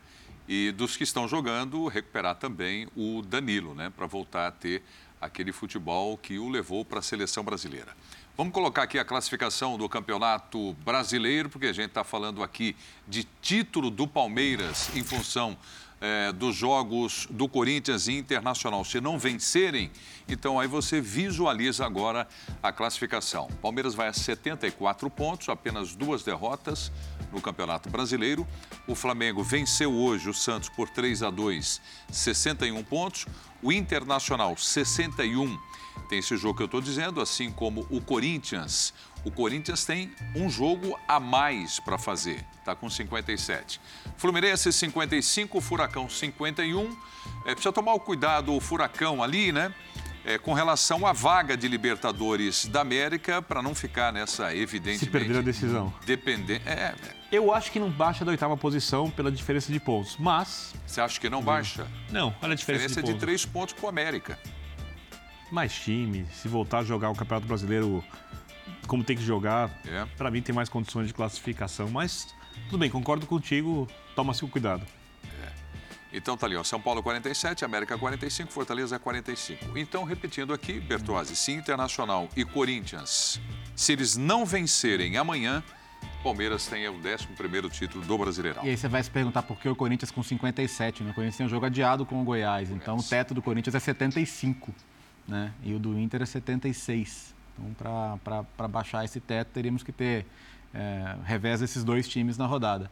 e dos que estão jogando recuperar também o Danilo, né, para voltar a ter aquele futebol que o levou para a seleção brasileira. Vamos colocar aqui a classificação do Campeonato Brasileiro, porque a gente está falando aqui de título do Palmeiras em função é, dos jogos do Corinthians e Internacional, se não vencerem, então aí você visualiza agora a classificação. Palmeiras vai a 74 pontos, apenas duas derrotas no Campeonato Brasileiro. O Flamengo venceu hoje o Santos por 3 a 2, 61 pontos. O Internacional, 61. Tem esse jogo que eu estou dizendo, assim como o Corinthians. O Corinthians tem um jogo a mais para fazer, está com 57. Fluminense 55, Furacão 51. É, precisa tomar o cuidado o Furacão ali, né? É, com relação à vaga de Libertadores da América, para não ficar nessa evidente. Se perder a decisão. Depender. É, é, Eu acho que não baixa da oitava posição pela diferença de pontos, mas. Você acha que não baixa? Não, olha a diferença. A diferença de, de três pontos para o América. Mais time, se voltar a jogar o Campeonato Brasileiro como tem que jogar. É. Para mim tem mais condições de classificação, mas tudo bem, concordo contigo, toma-se o cuidado. É. Então tá ali, ó, São Paulo 47, América 45, Fortaleza 45. Então, repetindo aqui, Bertozzi, se Internacional e Corinthians, se eles não vencerem amanhã, Palmeiras tem o 11 título do Brasileirão. E aí você vai se perguntar por que o Corinthians com 57, né? O Corinthians tem um jogo adiado com o Goiás, Goiás. então o teto do Corinthians é 75, né? E o do Inter é 76. Então, para baixar esse teto, teríamos que ter é, revés desses dois times na rodada.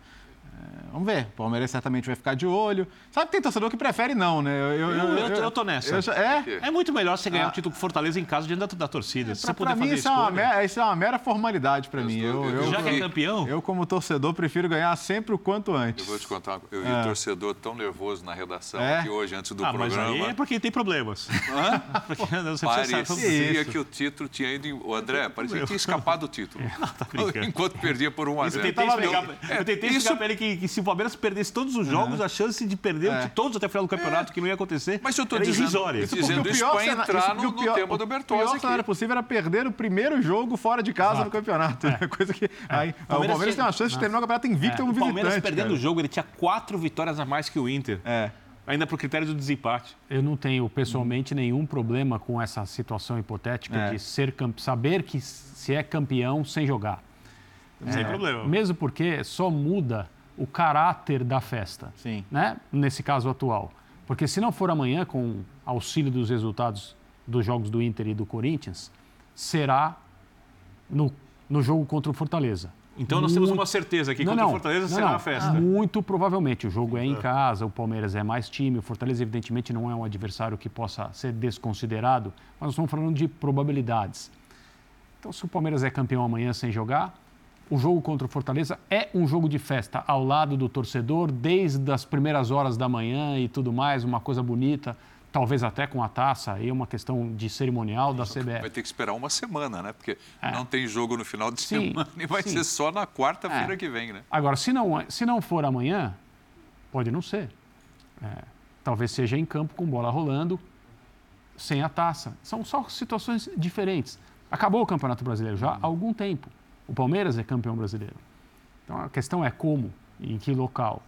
É, vamos ver. O Palmeiras certamente vai ficar de olho. Sabe que tem torcedor que prefere não, né? Eu, eu, eu, eu, eu tô nessa. é? é muito melhor você ganhar ah. um título com Fortaleza em casa diante da, da torcida. É, pra, pra mim, isso é, uma mera, isso é uma mera formalidade para mim. Eu, Já que é campeão? Eu, como torcedor, prefiro ganhar sempre o quanto antes. Eu vou te contar, eu vi é. um torcedor tão nervoso na redação é? aqui hoje, antes do ah, programa. Mas aí é porque tem problemas. <laughs> Hã? porque você parecia que o título tinha ido... O André, parecia que tinha escapado do título. <laughs> Não, tá Enquanto perdia por 1 a 0. Eu tentei explicar para ele que se o Palmeiras perdesse todos os jogos, uhum. a chance de perder é. todos até o final do campeonato, é. que não ia acontecer, Mas eu estou dizendo, irrisória. Isso, dizendo isso para entrar no, pior, tema do Bertozzi. O pior cenário possível era perder o primeiro jogo fora de casa Exato. no campeonato. É. Coisa que... Aí, o Palmeiras, tem uma chance de terminar o campeonato invicto é. um visitante. O Palmeiras perdendo o jogo, ele tinha quatro vitórias a mais que o Inter. É ainda para o critério do desempate. Eu não tenho pessoalmente nenhum problema com essa situação hipotética é. de ser saber que se é campeão sem jogar. Sem é, problema. Mesmo porque só muda o caráter da festa, Sim. né? nesse caso atual. Porque se não for amanhã, com auxílio dos resultados dos jogos do Inter e do Corinthians, será no, no jogo contra o Fortaleza. Então nós muito... temos uma certeza que contra o Fortaleza não, será não. a festa. Muito provavelmente. O jogo é em casa, o Palmeiras é mais time, o Fortaleza evidentemente não é um adversário que possa ser desconsiderado, mas nós estamos falando de probabilidades. Então se o Palmeiras é campeão amanhã sem jogar, o jogo contra o Fortaleza é um jogo de festa ao lado do torcedor, desde as primeiras horas da manhã e tudo mais, uma coisa bonita. talvez até com a taça, aí uma questão de cerimonial da CBF. Vai ter que esperar uma semana, né? Porque é. não tem jogo no final de sim, semana <laughs> e vai sim. ser só na quarta-feira é. que vem, né? Agora, se não, se não for amanhã, pode não ser. É, talvez seja em campo com bola rolando, sem a taça. São só situações diferentes. Acabou o Campeonato Brasileiro já há algum tempo. O Palmeiras é campeão brasileiro. Então a questão é como, em que local,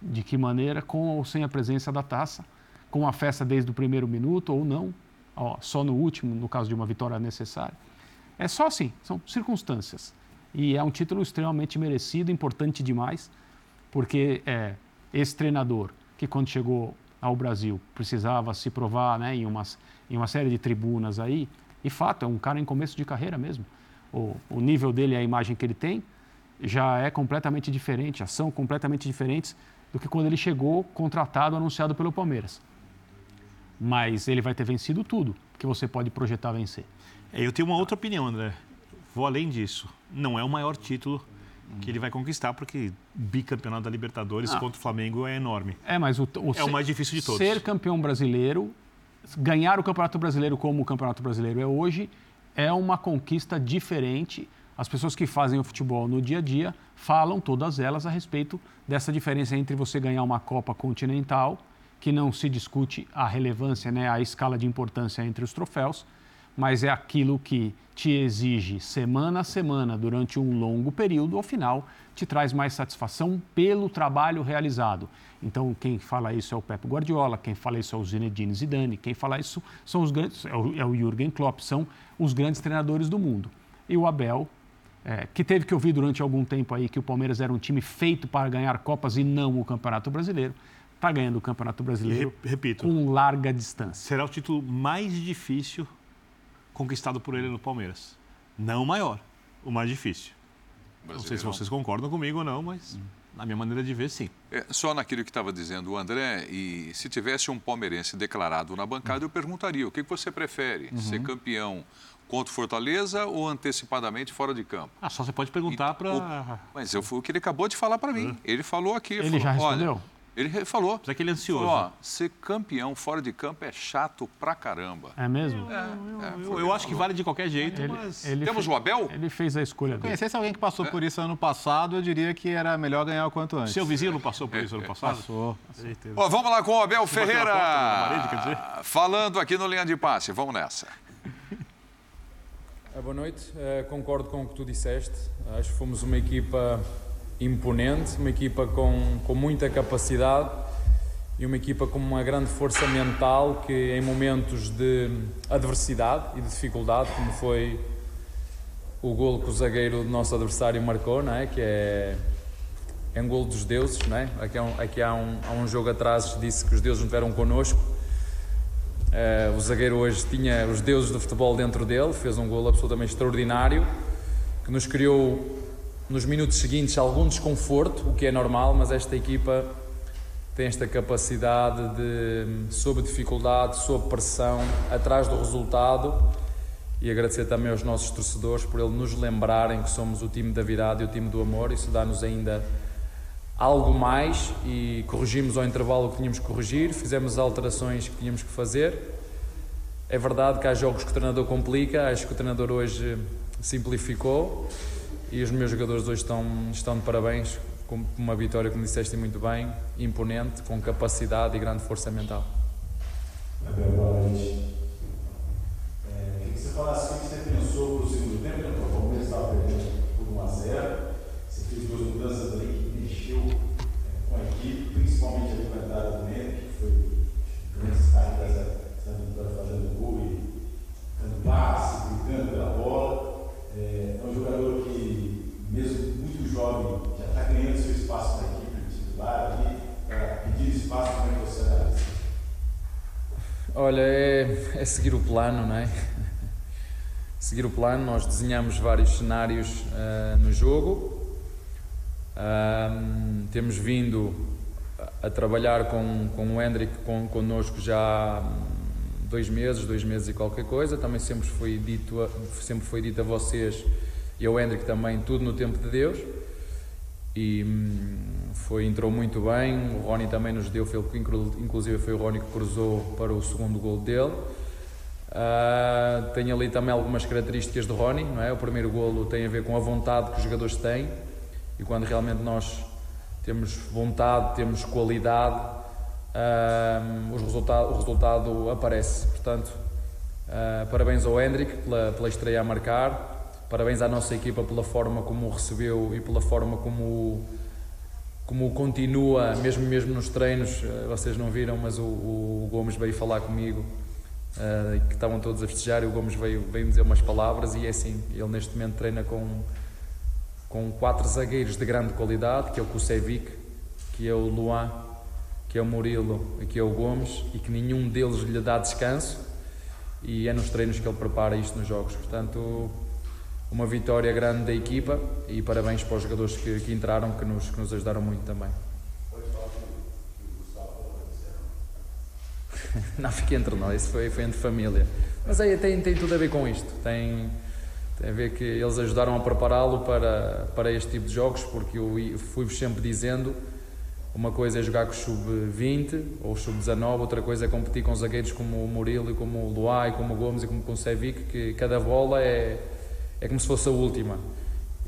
de que maneira, com ou sem a presença da taça, com a festa desde o primeiro minuto ou não, ó, só no último, no caso de uma vitória necessária. É só assim, são circunstâncias. E é um título extremamente merecido, importante demais, porque é, esse treinador que quando chegou ao Brasil precisava se provar né, em, umas, em uma série de tribunas aí, e fato, é um cara em começo de carreira mesmo. O, o nível dele, a imagem que ele tem, já é completamente diferente, são completamente diferentes do que quando ele chegou contratado, anunciado pelo Palmeiras. Mas ele vai ter vencido tudo que você pode projetar vencer. É, eu tenho uma outra opinião, André. Vou além disso. Não é o maior título que ele vai conquistar, porque bicampeonato da Libertadores ah. contra o Flamengo é enorme. É, mas o, o é ser, o mais difícil de todos. Ser campeão brasileiro ganhar o Campeonato Brasileiro como o Campeonato Brasileiro é hoje é uma conquista diferente. As pessoas que fazem o futebol no dia a dia falam, todas elas, a respeito dessa diferença entre você ganhar uma Copa Continental, que não se discute a relevância, né, a escala de importância entre os troféus, mas é aquilo que te exige semana a semana durante um longo período, ao final te traz mais satisfação pelo trabalho realizado. Então, quem fala isso é o Pep Guardiola, quem fala isso é o Zinedine Zidane, quem fala isso são os grandes, é o, é o Jürgen Klopp, são os grandes treinadores do mundo. E o Abel, é, que teve que ouvir durante algum tempo aí que o Palmeiras era um time feito para ganhar Copas e não o Campeonato Brasileiro, está ganhando o Campeonato Brasileiro e, repito, com larga distância. Será o título mais difícil conquistado por ele no Palmeiras. Não o maior, o mais difícil. Não sei se vocês concordam comigo ou não, mas na minha maneira de ver, sim. É, só naquilo que estava dizendo o André, e se tivesse um palmeirense declarado na bancada, eu perguntaria: o que você prefere? Uhum. Ser campeão contra o Fortaleza ou antecipadamente fora de campo? Ah, só você pode perguntar para. Mas eu fui o que ele acabou de falar para mim. Uhum. Ele falou aqui. Ele falou, já respondeu? Ele falou. Será que ele é ansioso? Falou, ó, ser campeão fora de campo é chato pra caramba. É mesmo? É, é, eu, eu acho que vale de qualquer jeito, ele, mas... Ele Temos fez, o Abel? Ele fez a escolha dele. Conhecesse alguém que passou é. por isso ano passado, eu diria que era melhor ganhar o quanto antes. Seu vizinho não passou por isso ano passado? Passou. Ó, vamos lá com o Abel Ferreira. Parede, falando aqui no Linha de Passe. Vamos nessa. <laughs> Boa noite. Uh, concordo com o que tu disseste. Acho que fomos uma equipa imponente, uma equipa com, com muita capacidade e uma equipa com uma grande força mental que em momentos de adversidade e de dificuldade, como foi o golo que o zagueiro do nosso adversário marcou, não é? que é, é um golo dos deuses, não é? aqui, há um, aqui há, um, há um jogo atrás disse que os deuses não estiveram connosco, uh, o zagueiro hoje tinha os deuses do futebol dentro dele, fez um golo absolutamente extraordinário, que nos criou nos minutos seguintes algum desconforto, o que é normal, mas esta equipa tem esta capacidade de, sob dificuldade, sob pressão, atrás do resultado. E agradecer também aos nossos torcedores por ele nos lembrarem que somos o time da virada e o time do amor. Isso dá-nos ainda algo mais e corrigimos ao intervalo o que tínhamos que corrigir, fizemos as alterações que tínhamos que fazer. É verdade que há jogos que o treinador complica, acho que o treinador hoje simplificou e os meus jogadores hoje estão, estão de parabéns com uma vitória, como disseste muito bem, imponente, com capacidade e grande força mental. Abel, noite. É, que você falasse o que você pensou para o segundo tempo, né? o Palmeiras estava perdendo por 1 a 0 você fez duas mudanças ali que mexeu é, com a equipe, principalmente ali com a entrada do Neto, que foi o grande destaque dessa vitória fazendo gol e dando passe, brigando pela bola. É, é um jogador que, mesmo muito jovem, ganhando seu espaço na equipe titular ali, para pedir espaço, como é que você analisa? Olha, é, é seguir o plano, não é? seguir o plano, nós desenhamos vários cenários uh, no jogo, uh, temos vindo a trabalhar com, com o Hendrick com, connosco já há dois meses, dois meses e qualquer coisa, também sempre foi dito a, sempre foi dito a vocês e ao Hendrick também, tudo no tempo de Deus. e hum, foi, entrou muito bem. O Rony também nos deu, foi, inclusive foi o Rony que cruzou para o segundo gol dele. Uh, tem ali também algumas características do Rony, não é? O primeiro golo tem a ver com a vontade que os jogadores têm e quando realmente nós temos vontade, temos qualidade, uh, o, resultado, o resultado aparece. Portanto, uh, parabéns ao Hendrick pela, pela estreia a marcar, parabéns à nossa equipa pela forma como o recebeu e pela forma como como continua, mesmo mesmo nos treinos, vocês não viram, mas o, o Gomes veio falar comigo uh, que estavam todos a festejar e o Gomes veio, veio dizer umas palavras e é assim, ele neste momento treina com, com quatro zagueiros de grande qualidade, que é o Kusevic, que é o Luan, que é o Murilo e que é o Gomes e que nenhum deles lhe dá descanso e é nos treinos que ele prepara isto nos jogos, portanto uma vitória grande da equipa e parabéns para os jogadores que, que entraram que nos, que nos ajudaram muito também. <laughs> não fiquei entre nós, isso foi, foi entre família. Mas aí tem, tem tudo a ver com isto. Tem, tem a ver que eles ajudaram a prepará-lo para, para este tipo de jogos, porque eu fui-vos sempre dizendo: uma coisa é jogar com o sub-20 ou sub-19, outra coisa é competir com zagueiros como o Murilo, como o Luai, como o Gomes e como o Sevic, que cada bola é, é como se fosse a última.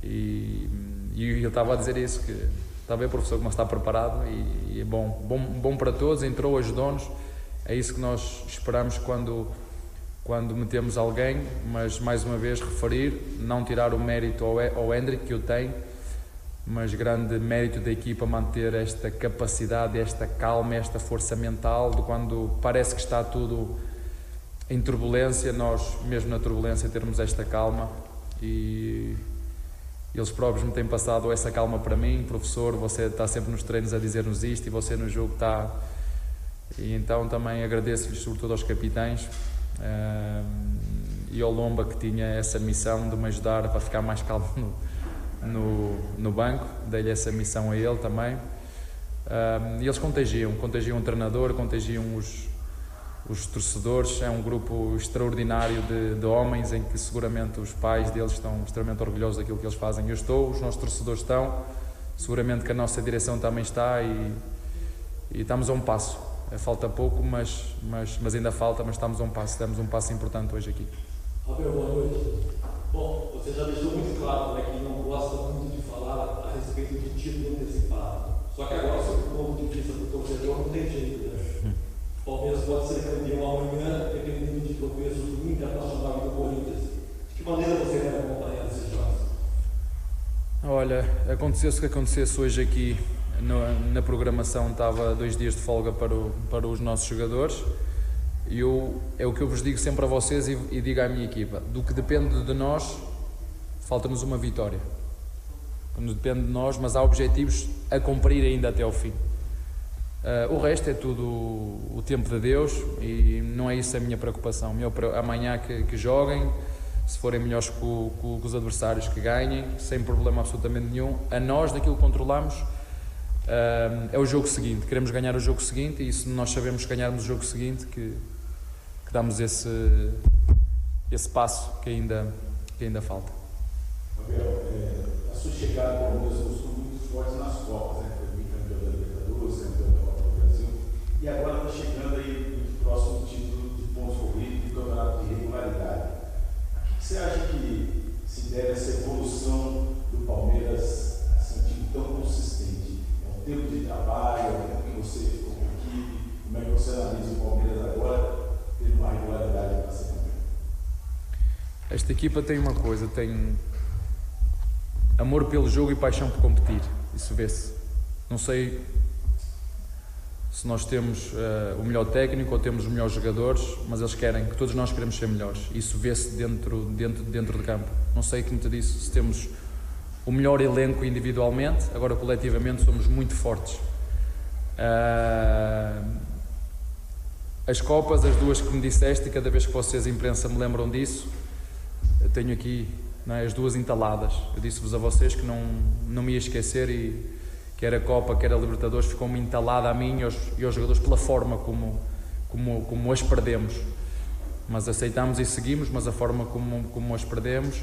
E, e eu estava a dizer isso, que está ver, professor, como está preparado e, e é bom, bom, bom para todos, entrou, ajudou-nos é isso que nós esperamos quando, quando metemos alguém, mas mais uma vez referir, não tirar o mérito ao, ao Hendrick, que eu tenho, mas grande mérito da equipa manter esta capacidade, esta calma, esta força mental de quando parece que está tudo em turbulência, nós mesmo na turbulência termos esta calma e eles próprios me têm passado essa calma para mim, professor, você está sempre nos treinos a dizer-nos isto e você no jogo está e então também agradeço-lhes, sobretudo aos capitães uh, e ao Lomba, que tinha essa missão de me ajudar para ficar mais calmo no, no, no banco. Dei-lhe essa missão a ele também. Uh, e eles contagiam, contagiam o treinador, contagiam os, os torcedores. É um grupo extraordinário de, de, homens em que seguramente os pais deles estão extremamente orgulhosos daquilo que eles fazem. Eu estou, os nossos torcedores estão, seguramente que a nossa direção também está e, e estamos a um passo. É, falta pouco, mas, mas, mas ainda falta, mas estamos a um passo, damos um passo importante hoje aqui. Rafael, boa noite. Bom, você já deixou muito claro né, que não gosta muito de falar a respeito de título antecipado. Só que agora, sob o ponto de vista do torcedor, não tem jeito, Palmeiras pode ser campeão amanhã, dependendo de tropeços do Internacional e do Corinthians. De que maneira você vai acompanhar esses jogos? Olha, acontecesse o que acontecesse hoje aqui no, na programação estava dois dias de folga para, o, para os nossos jogadores. E eu, é o que eu vos digo sempre a vocês e, e digo à minha equipa: do que depende de nós, falta-nos uma vitória. Não depende de nós, mas há objetivos a cumprir ainda até ao fim. Uh, o resto é tudo o tempo de Deus e não é isso a minha preocupação. Meu, amanhã que, que joguem, se forem melhores que, os adversários, que ganhem, sem problema absolutamente nenhum. A nós, daquilo que controlamos, Uh, é o jogo seguinte, queremos ganhar o jogo seguinte e se nós sabemos ganharmos o jogo seguinte que, que damos esse, esse passo que ainda, que ainda falta. Gabriel, é, a sua chegada ao Palmeiras mostrou muito forte nas Copas, né? Foi campeão da Libertadores, campeão da Copa do Brasil e agora está chegando aí no próximo título de pontos corridos do Campeonato de Regularidade. O que você acha que se deve essa evolução do Palmeiras, assim, um time tão consistente? tempo de trabalho, o tempo que você ficou com a equipe, como é que você analisa o Palmeiras agora, tendo uma regularidade para ser campeão? Esta equipa tem uma coisa, tem amor pelo jogo e paixão por competir. Isso vê-se. Não sei se nós temos uh, o melhor técnico ou temos os melhores jogadores, mas eles querem, que todos nós queremos ser melhores. Isso vê-se dentro, dentro, dentro de campo. Não sei, como te disse, se temos o melhor elenco individualmente, agora coletivamente somos muito fortes. Uh, as Copas, as duas que me disseste, cada vez que vocês, imprensa, me lembram disso, tenho aqui é, as duas entaladas. Eu disse-vos a vocês que não, não me ia esquecer e quer a Copa, quer a Libertadores, ficou-me entalada a mim e aos, e aos jogadores pela forma como, como, como as perdemos. Mas aceitamos e seguimos, mas a forma como, como as perdemos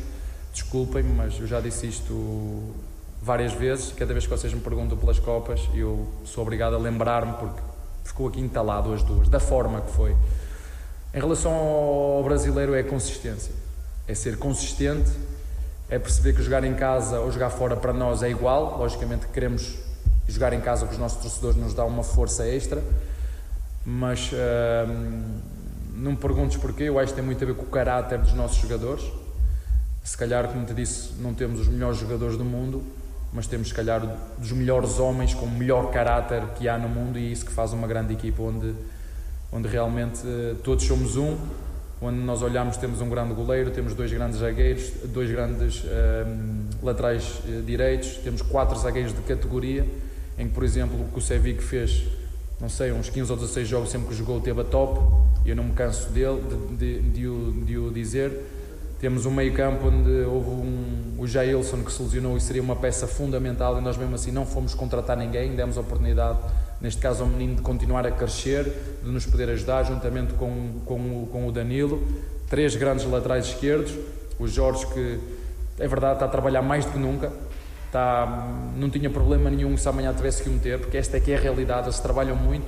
desculpem-me, mas eu já disse isto várias vezes. Cada vez que vocês me perguntam pelas Copas, eu sou obrigado a lembrar-me, porque ficou aqui entalado as duas, da forma que foi. Em relação ao brasileiro, é consistência. É ser consistente, é perceber que jogar em casa ou jogar fora para nós é igual. Logicamente, queremos jogar em casa, que os nossos torcedores nos dão uma força extra, mas hum, não me perguntes porquê, eu acho que tem muito a ver com o caráter dos nossos jogadores. Se calhar, como te disse, não temos os melhores jogadores do mundo, mas temos, se calhar, dos melhores homens com o melhor caráter que há no mundo e isso que faz uma grande equipa onde, onde realmente uh, todos somos um, onde nós olhamos temos um grande goleiro, temos dois grandes zagueiros, dois grandes uh, laterais uh, direitos, temos quatro zagueiros de categoria, em que, por exemplo, o que o Sevic fez, não sei, uns 15 ou 16 jogos sempre que jogou teve a top, e eu não me canso dele, de, de, de, o, de o dizer, temos um meio campo onde houve um, o Jailson que se lesionou e seria uma peça fundamental e nós mesmo assim não fomos contratar ninguém, demos a oportunidade, neste caso ao menino, de continuar a crescer, de nos poder ajudar, juntamente com, com, com o Danilo. Três grandes laterais esquerdos, o Jorge que, é verdade, está a trabalhar mais do que nunca, está, não tinha problema nenhum se amanhã tivesse que o meter, porque esta é que é a realidade, eles trabalham muito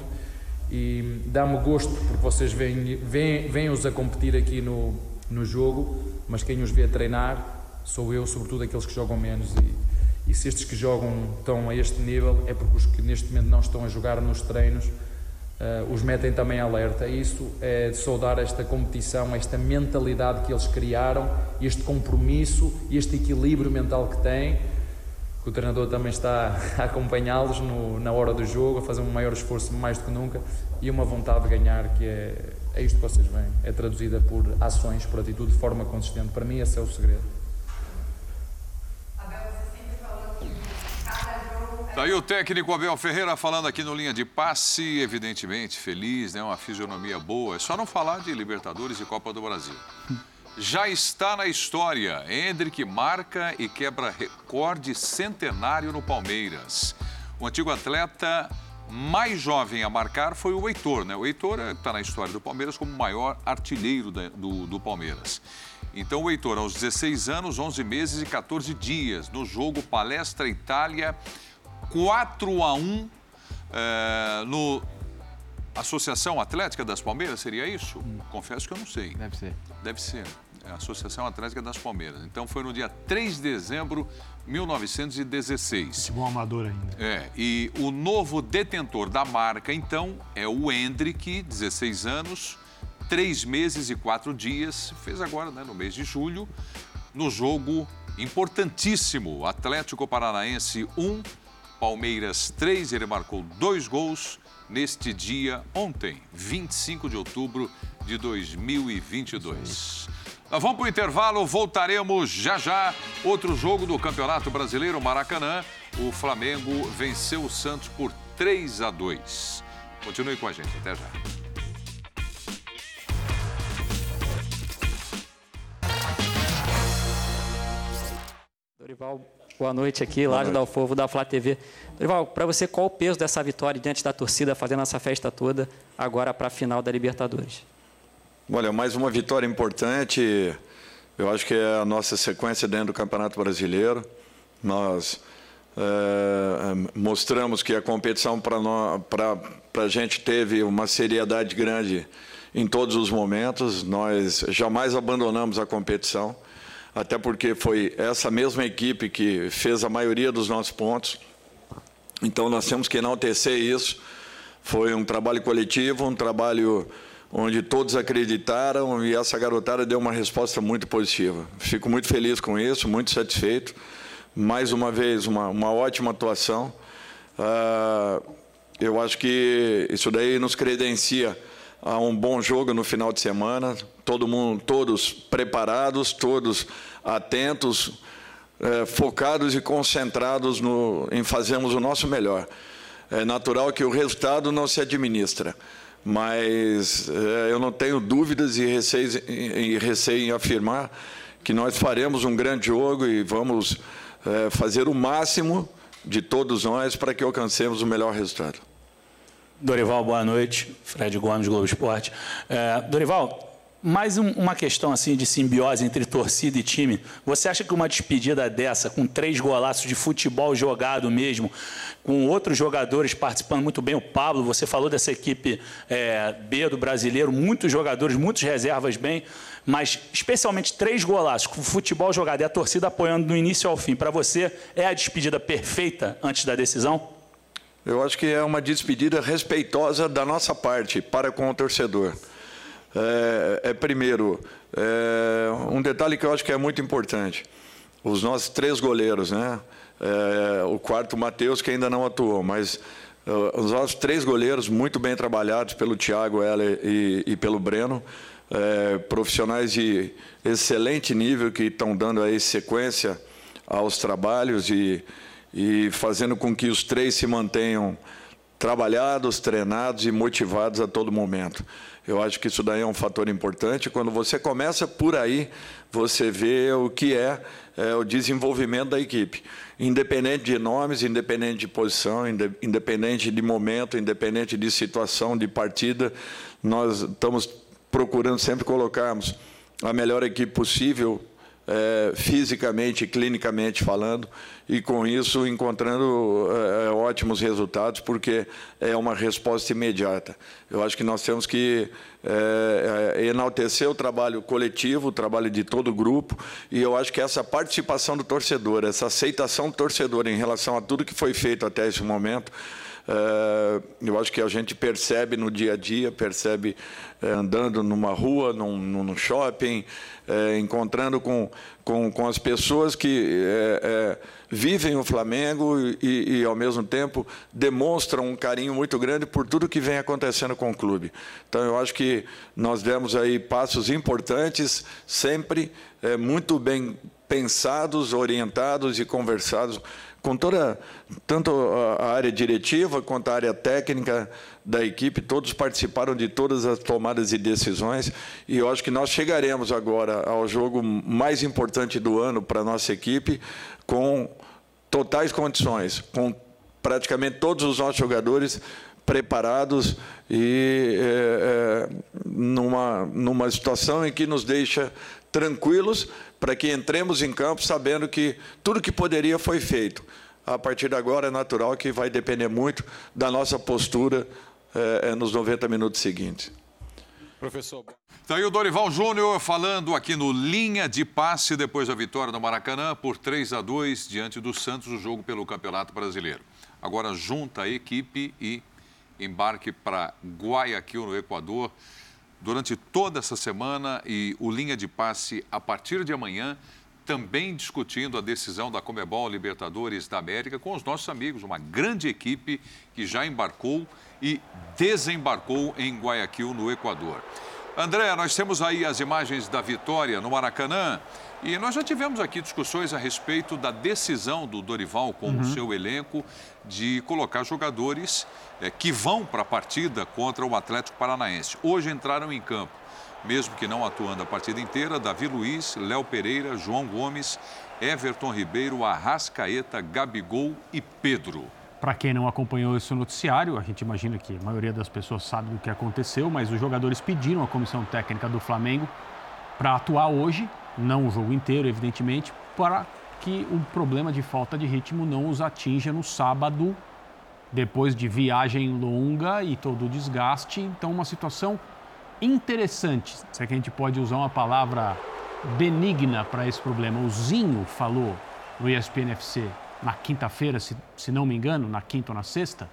e dá-me gosto porque vocês vêm, vêm, vêm-os a competir aqui no, no jogo mas quem os vê treinar sou eu, sobretudo aqueles que jogam menos. E, e se estes que jogam estão a este nível, é porque os que neste momento não estão a jogar nos treinos uh, os metem também alerta. Isso é de saudar esta competição, esta mentalidade que eles criaram, este compromisso, este equilíbrio mental que têm. Que o treinador também está a acompanhá-los na hora do jogo, a fazer um maior esforço mais do que nunca e uma vontade de ganhar que é, é isto que vocês veem, é traduzida por ações, por atitude de forma consistente. Para mim, esse é o segredo. Daí o técnico Abel Ferreira falando aqui no linha de passe, evidentemente feliz, né? uma fisionomia boa. É só não falar de Libertadores e Copa do Brasil. Já está na história. Hendrick marca e quebra recorde centenário no Palmeiras. O antigo atleta mais jovem a marcar foi o Heitor, né? O Heitor está na história do Palmeiras como o maior artilheiro do, do Palmeiras. Então, o Heitor, aos 16 anos, 11 meses e 14 dias, no jogo Palestra Itália, 4 a 1 é, no Associação Atlética das Palmeiras, seria isso? Confesso que eu não sei. Deve ser. Deve ser. É Associação Atlética das Palmeiras. Então, foi no dia 3 de dezembro 1916. Futebol amador ainda. É, e o novo detentor da marca, então, é o Hendrick, 16 anos, 3 meses e 4 dias, fez agora, né, no mês de julho, no jogo importantíssimo, Atlético Paranaense 1, Palmeiras 3, ele marcou dois gols neste dia ontem, 25 de outubro de 2022. Nós vamos para o intervalo, voltaremos já já. Outro jogo do Campeonato Brasileiro Maracanã. O Flamengo venceu o Santos por 3 a 2. Continue com a gente, até já. Dorival, boa noite aqui, lá do Alfovo da Flá TV. Dorival, para você, qual o peso dessa vitória diante da torcida fazendo essa festa toda agora para a final da Libertadores? Olha, mais uma vitória importante. Eu acho que é a nossa sequência dentro do Campeonato Brasileiro. Nós é, mostramos que a competição para a gente teve uma seriedade grande em todos os momentos. Nós jamais abandonamos a competição, até porque foi essa mesma equipe que fez a maioria dos nossos pontos. Então nós temos que enaltecer isso. Foi um trabalho coletivo, um trabalho onde todos acreditaram e essa garotada deu uma resposta muito positiva. Fico muito feliz com isso, muito satisfeito. Mais uma vez, uma, uma ótima atuação. Uh, eu acho que isso daí nos credencia a um bom jogo no final de semana. Todo mundo, todos preparados, todos atentos, eh, focados e concentrados no, em fazermos o nosso melhor. É natural que o resultado não se administra mas é, eu não tenho dúvidas e receio, e receio em afirmar que nós faremos um grande jogo e vamos é, fazer o máximo de todos nós para que alcancemos o melhor resultado. Dorival, boa noite. Fred Gomes, Globo Esporte. É, Dorival, mais um, uma questão assim de simbiose entre torcida e time. Você acha que uma despedida dessa, com três golaços de futebol jogado mesmo, com outros jogadores participando muito bem, o Pablo, você falou dessa equipe é, B do brasileiro, muitos jogadores, muitos reservas bem, mas especialmente três golaços, com futebol jogado e a torcida apoiando do início ao fim, para você é a despedida perfeita antes da decisão? Eu acho que é uma despedida respeitosa da nossa parte para com o torcedor. É, é primeiro, é, um detalhe que eu acho que é muito importante. Os nossos três goleiros, né? É, o quarto, o Matheus, que ainda não atuou, mas uh, os nossos três goleiros muito bem trabalhados pelo Thiago Heller e, e pelo Breno, é, profissionais de excelente nível que estão dando aí sequência aos trabalhos e e fazendo com que os três se mantenham trabalhados, treinados e motivados a todo momento. Eu acho que isso daí é um fator importante. Quando você começa por aí, você vê o que é, é o desenvolvimento da equipe. Independente de nomes, independente de posição, independente de momento, independente de situação, de partida, nós estamos procurando sempre colocarmos a melhor equipe possível é, fisicamente clinicamente falando, e com isso encontrando é, ótimos resultados, porque é uma resposta imediata. Eu acho que nós temos que é, é enaltecer o trabalho coletivo, o trabalho de todo o grupo, e eu acho que essa participação do torcedor, essa aceitação do torcedor em relação a tudo que foi feito até esse momento, é, eu acho que a gente percebe no dia a dia, percebe é, andando numa rua, num, num shopping, é, encontrando com, com, com, as pessoas que vivem o Flamengo e, e, ao mesmo tempo, demonstram um carinho muito grande por tudo que vem acontecendo com o clube. Então, eu acho que nós demos aí passos importantes, sempre muito bem pensados, orientados e conversados com toda, tanto a área diretiva quanto a área técnica da equipe, todos participaram de todas as tomadas de decisões. E eu acho que nós chegaremos agora ao jogo mais importante do ano para a nossa equipe com totais condições, com praticamente todos os nossos jogadores preparados e é, é, numa, numa situação em que nos deixa tranquilos para que entremos em campo sabendo que tudo que poderia foi feito. A partir de agora é natural que vai depender muito da nossa postura é, nos 90 minutos seguintes. Professor. Está aí o Dorival Júnior falando aqui no Linha de Passe depois da vitória do Maracanã por 3 a 2 diante do Santos, o jogo pelo Campeonato Brasileiro. Agora junta a equipe e embarque para Guayaquil, no Equador durante toda essa semana e o Linha de Passe a partir de amanhã, também discutindo a decisão da Comebol Libertadores da América com os nossos amigos, uma grande equipe que já embarcou e desembarcou em Guayaquil, no Equador. André, nós temos aí as imagens da vitória no Maracanã e nós já tivemos aqui discussões a respeito da decisão do Dorival com uhum. o seu elenco de colocar jogadores é, que vão para a partida contra o Atlético Paranaense. Hoje entraram em campo, mesmo que não atuando a partida inteira, Davi Luiz, Léo Pereira, João Gomes, Everton Ribeiro, Arrascaeta, Gabigol e Pedro. Para quem não acompanhou esse noticiário, a gente imagina que a maioria das pessoas sabe do que aconteceu, mas os jogadores pediram à comissão técnica do Flamengo para atuar hoje, não o jogo inteiro, evidentemente, para que o problema de falta de ritmo não os atinja no sábado, depois de viagem longa e todo o desgaste. Então, uma situação interessante, se é que a gente pode usar uma palavra benigna para esse problema. O Zinho falou no ESPN FC na quinta-feira, se, se não me engano, na quinta ou na sexta,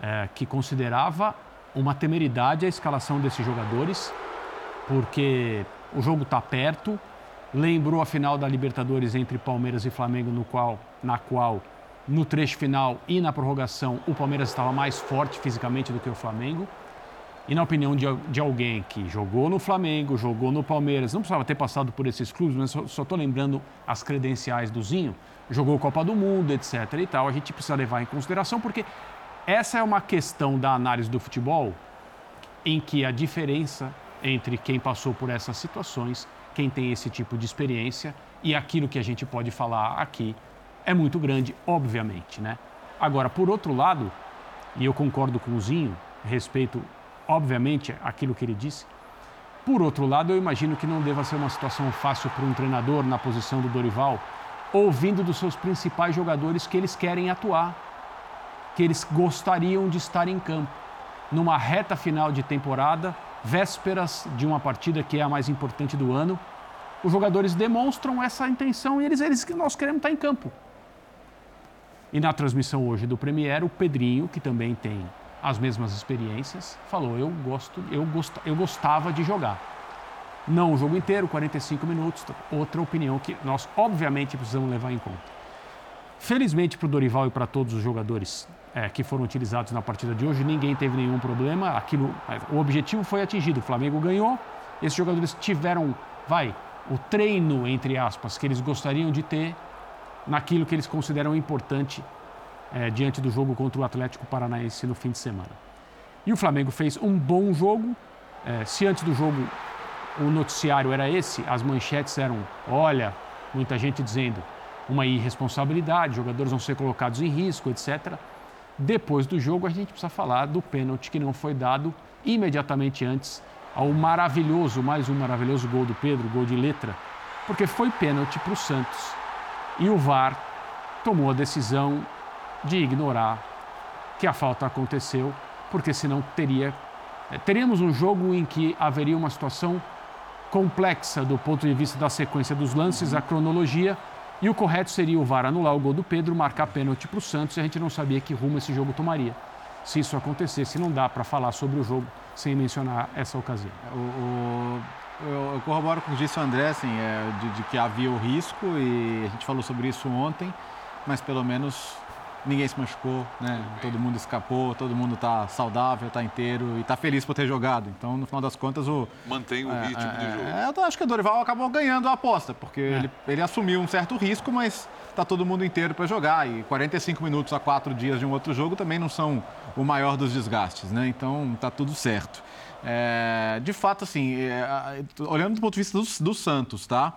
é, que considerava uma temeridade a escalação desses jogadores, porque o jogo está perto, lembrou a final da Libertadores entre Palmeiras e Flamengo, no qual, na qual, no trecho final e na prorrogação, o Palmeiras estava mais forte fisicamente do que o Flamengo. E na opinião de, de alguém que jogou no Flamengo, jogou no Palmeiras, não precisava ter passado por esses clubes, mas só estou lembrando as credenciais do Zinho, jogou Copa do Mundo, etc. e tal, a gente precisa levar em consideração, porque essa é uma questão da análise do futebol em que a diferença entre quem passou por essas situações, quem tem esse tipo de experiência e aquilo que a gente pode falar aqui é muito grande, obviamente, né? Agora, por outro lado, e eu concordo com o Zinho, respeito obviamente, aquilo que ele disse, Por outro lado, eu imagino que não deva ser uma situação fácil para um treinador na posição do Dorival, ouvindo dos seus principais jogadores que eles querem atuar, que eles gostariam de estar em campo. Numa reta final de temporada, vésperas de uma partida que é a mais importante do ano, os jogadores demonstram essa intenção e eles, eles que nós queremos estar em campo. E na transmissão hoje do Premier, o Pedrinho, que também tem as mesmas experiências, falou: eu gosto, eu, gost, eu gostava de jogar. Não o jogo inteiro, 45 minutos, outra opinião que nós obviamente precisamos levar em conta. Felizmente para o Dorival e para todos os jogadores é, que foram utilizados na partida de hoje, ninguém teve nenhum problema. Aquilo, o objetivo foi atingido. O Flamengo ganhou. Esses jogadores tiveram, vai, o treino entre aspas que eles gostariam de ter naquilo que eles consideram importante é, diante do jogo contra o Atlético Paranaense no fim de semana. E o Flamengo fez um bom jogo. É, se antes do jogo o noticiário era esse, as manchetes eram: olha, muita gente dizendo uma irresponsabilidade, jogadores vão ser colocados em risco, etc. Depois do jogo, a gente precisa falar do pênalti que não foi dado imediatamente antes ao maravilhoso, mais um maravilhoso gol do Pedro, gol de letra, porque foi pênalti para o Santos. E o VAR tomou a decisão de ignorar que a falta aconteceu, porque senão teria eh, teríamos um jogo em que haveria uma situação complexa do ponto de vista da sequência dos lances, a cronologia, e o correto seria o VAR anular o gol do Pedro, marcar pênalti para o Santos, e a gente não sabia que rumo esse jogo tomaria. Se isso acontecesse, não dá para falar sobre o jogo sem mencionar essa ocasião. O, o, eu, eu, corroboro com o que disse o André, assim, é, de, de que havia o risco, e a gente falou sobre isso ontem, mas pelo menos ninguém se machucou, né? Todo mundo escapou, todo mundo está saudável, está inteiro e está feliz por ter jogado. Então, no final das contas, o. Mantém o é, ritmo é, de jogo. É, eu acho que o Dorival acabou ganhando a aposta, porque é. ele, ele assumiu um certo risco, mas está todo mundo inteiro para jogar. E 45 minutos a quatro dias de um outro jogo também não são o maior dos desgastes, né? Então, está tudo certo. É, de fato, assim, é, olhando do ponto de vista do, do Santos, tá?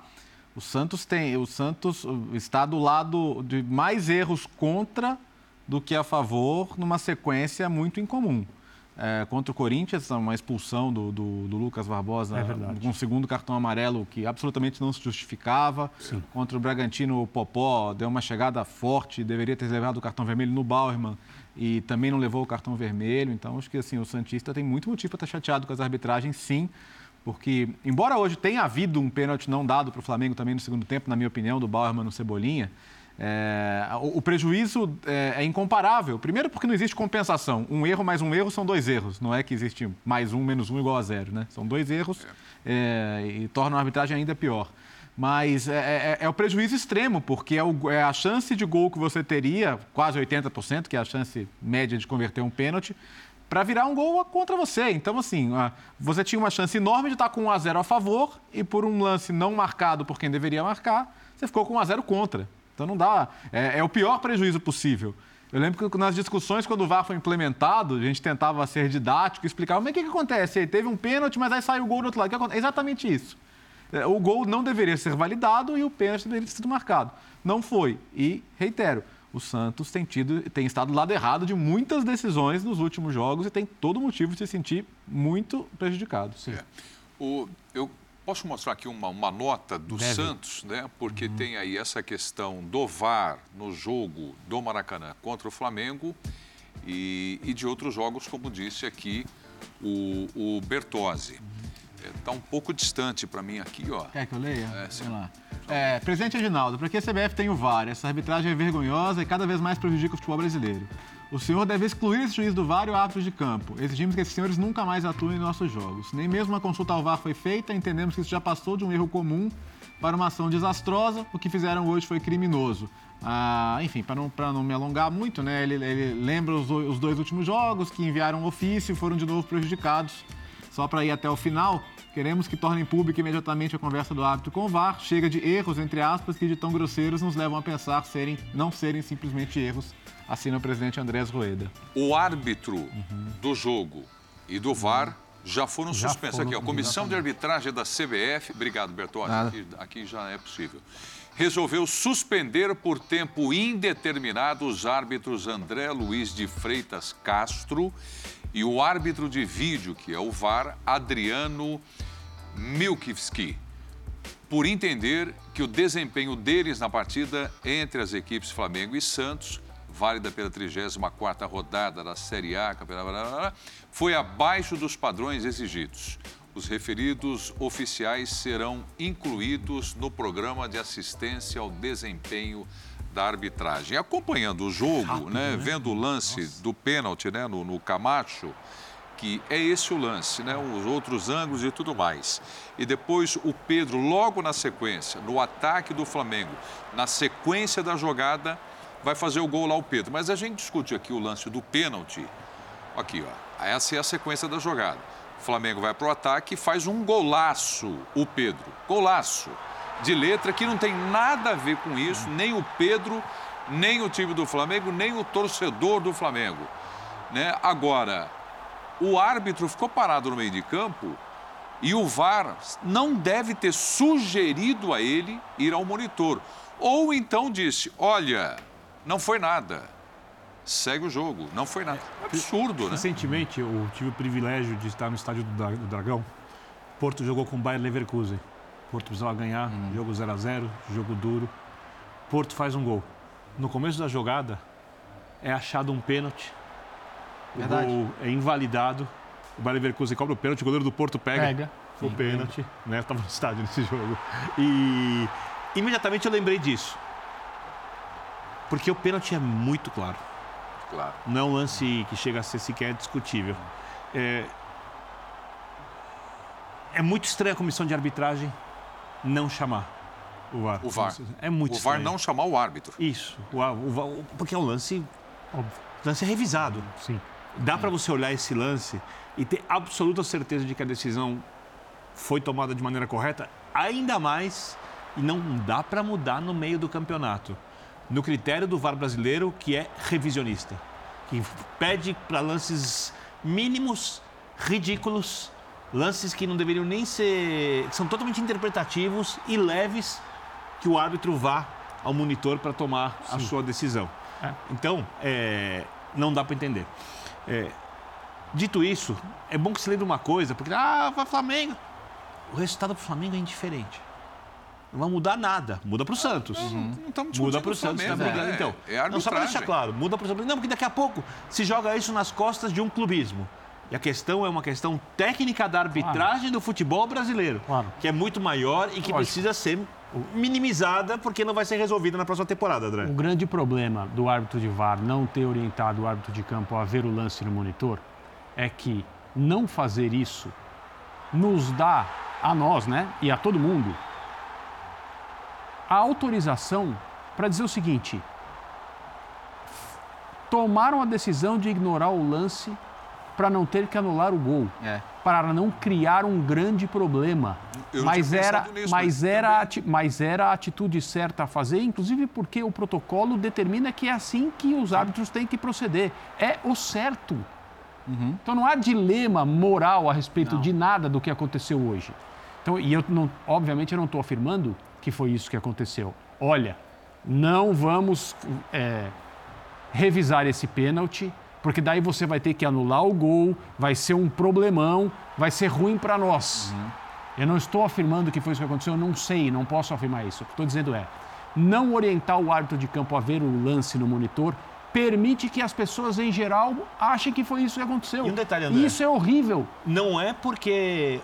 O Santos tem, o Santos está do lado de mais erros contra do que a favor numa sequência muito incomum. É, contra o Corinthians, uma expulsão do, do, do Lucas Barbosa é com um segundo cartão amarelo que absolutamente não se justificava. Sim. Contra o Bragantino, o Popó deu uma chegada forte, deveria ter levado o cartão vermelho no Bauerman e também não levou o cartão vermelho. Então, acho que assim, o Santista tem muito motivo para estar chateado com as arbitragens, sim porque, embora hoje tenha havido um pênalti não dado para o Flamengo também no segundo tempo, na minha opinião, do Bauerman no Cebolinha, é, o, o, prejuízo é, é, incomparável. Primeiro porque não existe compensação. Um erro mais um erro são dois erros. Não é que existe mais um menos um igual a zero. Né? São dois erros é, e tornam a arbitragem ainda pior. Mas é, é, é o prejuízo extremo, porque é, o, é, a chance de gol que você teria, quase 80%, que é a chance média de converter um pênalti, para virar um gol contra você. Então, assim, você tinha uma chance enorme de estar com 1 a 0 a favor e por um lance não marcado por quem deveria marcar, você ficou com 1 a 0 contra. Então não dá. É, é o pior prejuízo possível. Eu lembro que nas discussões, quando o VAR foi implementado, a gente tentava ser didático, explicar, mas o que, que acontece? Teve um pênalti, mas aí saiu o gol do outro lado. É exatamente isso. É, o gol não deveria ser validado e o pênalti deveria ter sido marcado. Não foi. E, reitero, o Santos tem, tido, tem estado do lado errado de muitas decisões nos últimos jogos e tem todo motivo de se sentir muito prejudicado. Sim. É. O, eu posso mostrar aqui uma, uma nota do Deve. Santos, né? porque uhum. tem aí essa questão do VAR no jogo do Maracanã contra o Flamengo e, e de outros jogos, como disse aqui o, o Bertozzi. Está uhum. é, um pouco distante para mim aqui, ó. Quer que eu leia? É, sim. lá. É, presidente Reginaldo, para que a CBF tem o VAR? Essa arbitragem é vergonhosa e cada vez mais prejudica o futebol brasileiro. O senhor deve excluir esse juiz do VAR e o árbitro de campo. Exigimos que esses senhores nunca mais atuem em nossos jogos. Nem mesmo uma consulta ao VAR foi feita, entendemos que isso já passou de um erro comum para uma ação desastrosa. O que fizeram hoje foi criminoso. Ah, enfim, para não, não me alongar muito, né, ele, ele lembra os, os dois últimos jogos que enviaram ofício e foram de novo prejudicados. Só para ir até o final, Queremos que tornem pública imediatamente a conversa do árbitro com o VAR. Chega de erros, entre aspas, que de tão grosseiros nos levam a pensar serem, não serem simplesmente erros, assina o presidente Andrés Rueda. O árbitro uhum. do jogo e do VAR já foram já suspensos. Foram, aqui, a Comissão exatamente. de Arbitragem da CBF, obrigado, Bertone, aqui, aqui já é possível, resolveu suspender por tempo indeterminado os árbitros André Luiz de Freitas Castro e o árbitro de vídeo, que é o VAR, Adriano Milkivski, por entender que o desempenho deles na partida entre as equipes Flamengo e Santos, válida pela 34ª rodada da Série A, foi abaixo dos padrões exigidos. Os referidos oficiais serão incluídos no programa de assistência ao desempenho da arbitragem. Acompanhando o jogo, Rápido, né, né, vendo o lance Nossa. do pênalti né, no, no Camacho, que é esse o lance, né? Os outros ângulos e tudo mais. E depois o Pedro, logo na sequência, no ataque do Flamengo, na sequência da jogada, vai fazer o gol lá o Pedro. Mas a gente discute aqui o lance do pênalti. Aqui, ó. Essa é a sequência da jogada. O Flamengo vai para o ataque e faz um golaço, o Pedro. Golaço. De letra que não tem nada a ver com isso, nem o Pedro, nem o time do Flamengo, nem o torcedor do Flamengo. Né? Agora, o árbitro ficou parado no meio de campo e o VAR não deve ter sugerido a ele ir ao monitor. Ou então disse: olha, não foi nada. Segue o jogo, não foi nada. É absurdo, né? Recentemente eu tive o privilégio de estar no estádio do Dragão. Porto jogou com o Bayern Leverkusen. Porto precisava ganhar, hum. jogo 0 a 0 jogo duro. Porto faz um gol. No começo da jogada, é achado um pênalti o Verdade. gol é invalidado. O Bayer Leverkusen cobra o pênalti, o goleiro do Porto pega, pega. o Sim, pênalti. Né? Estava no estádio nesse jogo. E imediatamente eu lembrei disso. Porque o pênalti é muito claro. Claro. Não é um lance que chega a ser sequer discutível. É, é muito estranha a comissão de arbitragem não chamar o VAR. O VAR. É muito O estranho. VAR não chamar o árbitro. Isso. O, o, porque é um lance óbvio lance é revisado. Sim. Dá para você olhar esse lance e ter absoluta certeza de que a decisão foi tomada de maneira correta, ainda mais e não dá para mudar no meio do campeonato. No critério do VAR brasileiro, que é revisionista, que pede para lances mínimos, ridículos, lances que não deveriam nem ser. que são totalmente interpretativos e leves, que o árbitro vá ao monitor para tomar Sim. a sua decisão. É. Então, é, não dá para entender. É, dito isso, é bom que se lembre uma coisa, porque, ah, vai Flamengo. O resultado do Flamengo é indiferente. Não vai mudar nada. Muda para o Santos. Uhum. Não, não muda para o Santos. Tá brigando. É, então, é não, só para deixar claro, muda para o Santos. Não, porque daqui a pouco se joga isso nas costas de um clubismo. E a questão é uma questão técnica da arbitragem claro. do futebol brasileiro, claro. que é muito maior e que Lógico. precisa ser minimizada porque não vai ser resolvida na próxima temporada, André. O grande problema do árbitro de VAR não ter orientado o árbitro de campo a ver o lance no monitor é que não fazer isso nos dá a nós, né, e a todo mundo a autorização para dizer o seguinte: tomaram a decisão de ignorar o lance para não ter que anular o gol. É para não criar um grande problema. Eu mas era, nisso, mas, era, mas era a atitude certa a fazer, inclusive porque o protocolo determina que é assim que os árbitros têm que proceder. É o certo. Uhum. Então não há dilema moral a respeito não. de nada do que aconteceu hoje. Então, e eu não, obviamente eu não estou afirmando que foi isso que aconteceu. Olha, não vamos é, revisar esse pênalti porque daí você vai ter que anular o gol, vai ser um problemão, vai ser ruim para nós. Uhum. Eu não estou afirmando que foi isso que aconteceu, eu não sei, não posso afirmar isso. O que estou dizendo é, não orientar o árbitro de campo a ver o lance no monitor permite que as pessoas em geral achem que foi isso que aconteceu. E um detalhe, André. Isso é horrível. Não é porque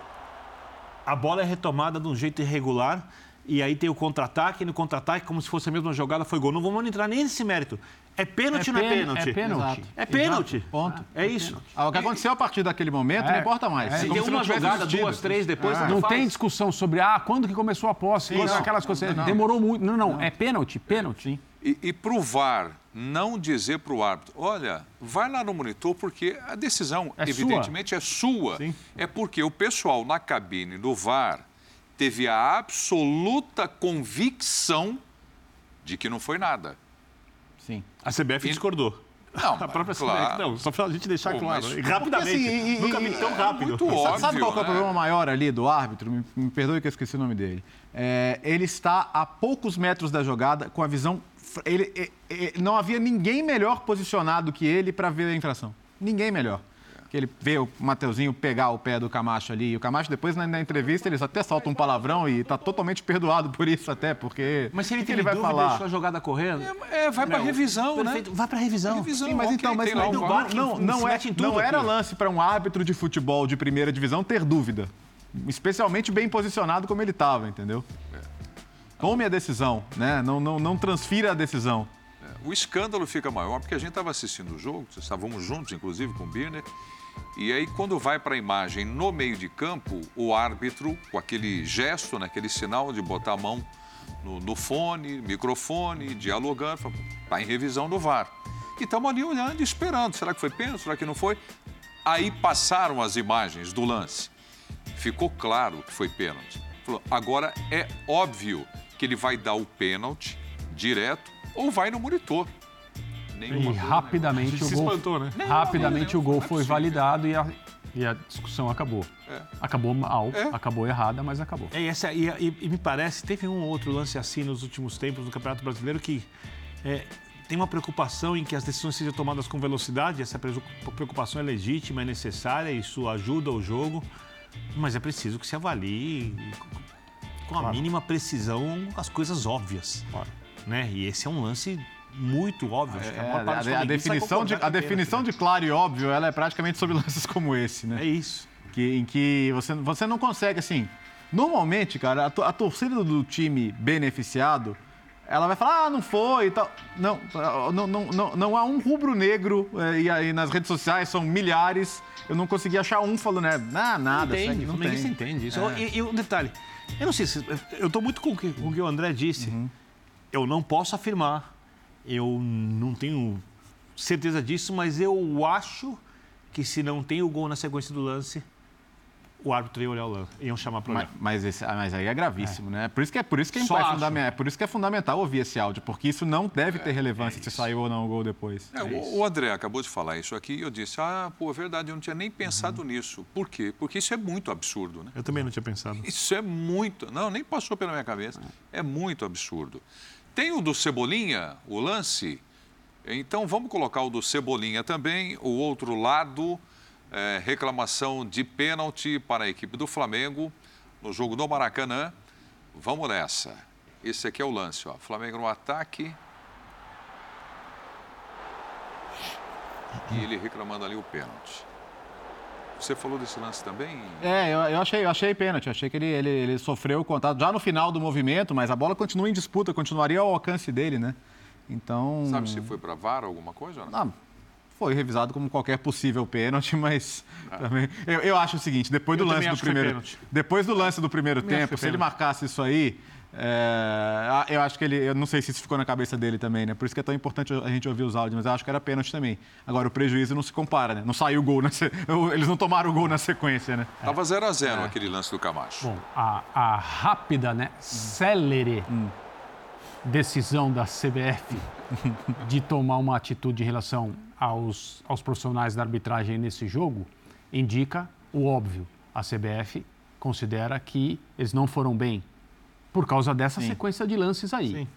a bola é retomada de um jeito irregular e aí tem o contra-ataque, e no contra-ataque, como se fosse a mesma jogada, foi gol. Não vamos entrar nem nesse mérito. É pênalti é ou não é pênalti? É pênalti. É pênalti. Exato. Ponto. É isso. Ah, o que aconteceu a partir daquele momento é. não importa mais. É. Se tem uma jogada, existido. duas, três depois, Não faz. tem discussão sobre ah, quando que começou a posse, Sim, aquelas coisas. Não. Demorou muito. Não, não, não. É pênalti, pênalti. E, e pro VAR não dizer para o árbitro, olha, vai lá no monitor porque a decisão, é evidentemente, sua. é sua. Sim. É porque o pessoal na cabine do VAR teve a absoluta convicção de que não foi nada. A CBF e... discordou. Não, <laughs> a própria claro. CBF, não, só para a gente deixar Pô, claro. Mas... Rapidamente. Assim, Nunca vi tão rápido. É muito óbvio, Sabe qual é o problema maior ali do árbitro? Me, me, perdoe que eu esqueci o nome dele. É, ele está a poucos metros da jogada com a visão. Ele, ele, ele não havia ninguém melhor posicionado que ele para ver a infração. Ninguém melhor. Que ele vê o Mateuzinho pegar o pé do Camacho ali. E o Camacho, depois, na, na entrevista, eles até soltam um palavrão e tá totalmente perdoado por isso até, porque... Mas se ele que tem ele vai dúvida, falar? deixou a jogada correndo... É, vai pra Não, revisão, né? perfeito. Vai pra revisão. Revisão, Sim, mas ok, então, mas não, não, não, não, é, não era aqui. lance para um árbitro de futebol de primeira divisão ter dúvida. Especialmente bem posicionado como ele estava, entendeu? Tome a decisão, né? Não, não, não transfira a decisão. O escândalo fica maior porque a gente estava assistindo o jogo, estávamos juntos, inclusive, com o Birner. E aí, quando vai para a imagem no meio de campo, o árbitro, com aquele gesto, né, aquele sinal de botar a mão no, no fone, microfone, dialogando, está em revisão do VAR. E estamos ali olhando esperando. Será que foi pênalti? Será que não foi? Aí passaram as imagens do lance. Ficou claro que foi pênalti. Agora é óbvio que ele vai dar o pênalti direto ou vai no monitor. Nenhuma E dúvida, rapidamente o Se gol, espantou, né? rapidamente o gol não é foi validado e a, e a discussão acabou. É. Acabou mal, É. acabou errada, mas acabou. É, e, essa, e, e- e me parece, teve um ou outro lance assim nos últimos tempos no Campeonato Brasileiro que é, tem uma preocupação em que as decisões sejam tomadas com velocidade. Essa preocu- preocupação é legítima, é necessária, isso ajuda o jogo, mas é preciso que se avalie com a mínima precisão as coisas óbvias. Né? E esse é um lance muito óbvio. Acho que a É, maior parte a, a vai definição, de, a é definição de claro e óbvio, ela é praticamente sobre <laughs> lances como esse, né? É isso. Que, em que você, você não consegue, assim... Normalmente, cara, a, a torcida do time beneficiado, ela vai falar, ah, não foi e tal. Não, não, não, não, não há um rubro-negro, eh, e aí nas redes sociais são milhares, eu não consegui achar um falando, né, ah, nada, entende, segue, não tem. entende isso. É. E, e um detalhe, eu não sei se. Eu estou muito com o que, com o que o André disse. Uhum. Eu não posso afirmar, eu não tenho certeza disso, mas eu acho que se não tem o gol na sequência do lance, o árbitro ia olhar o lance, iam chamar para Mas, olhar. mas, esse- ah, mas aí é gravíssimo, né? Por isso que é, por isso que é, é fundamental, é por isso que é fundamental ouvir esse áudio, porque isso não deve ter relevância se saiu ou não o gol depois. É, o, o André acabou de falar isso aqui e eu disse, ah, pô, é verdade, eu não tinha nem pensado nisso. Por quê? Porque isso é muito absurdo, né? Eu também não tinha pensado. Isso é muito. Não, nem passou pela minha cabeça. É muito absurdo. Tem o do Cebolinha, o lance. Então vamos colocar o do Cebolinha também. O outro lado, é, reclamação de pênalti para a equipe do Flamengo no jogo do Maracanã. Vamos nessa. Esse aqui é o lance, ó. Flamengo no ataque. E ele reclamando ali o pênalti. Você falou desse lance também? É, eu, eu achei, eu achei pênalti. Achei que ele, ele, ele sofreu o contato já no final do movimento, mas a bola continua em disputa, continuaria ao alcance dele, né? Então. Sabe se foi para VAR alguma coisa? ou Não? Ah, foi revisado como qualquer possível pênalti, <laughs> mas também, eu, eu acho o seguinte, depois do Eu também lance do primeiro, depois do lance do primeiro tempo, se ele marcasse isso aí, é, eu acho que ele, eu não sei se isso ficou na cabeça dele também, né? Por isso que é tão importante a gente ouvir os áudios, mas eu acho que era pênalti também. Agora o prejuízo não se compara, né? Não saiu o gol, na se- <laughs> eles não tomaram o gol na sequência, né? Tava 0 a 0 aquele lance do Camacho. Bom, a, a rápida, né, célere decisão da CBF <laughs> de tomar uma atitude em relação aos, aos profissionais da arbitragem nesse jogo indica o óbvio. A CBF considera que eles não foram bem por causa dessa sequência de lances aí. Sim.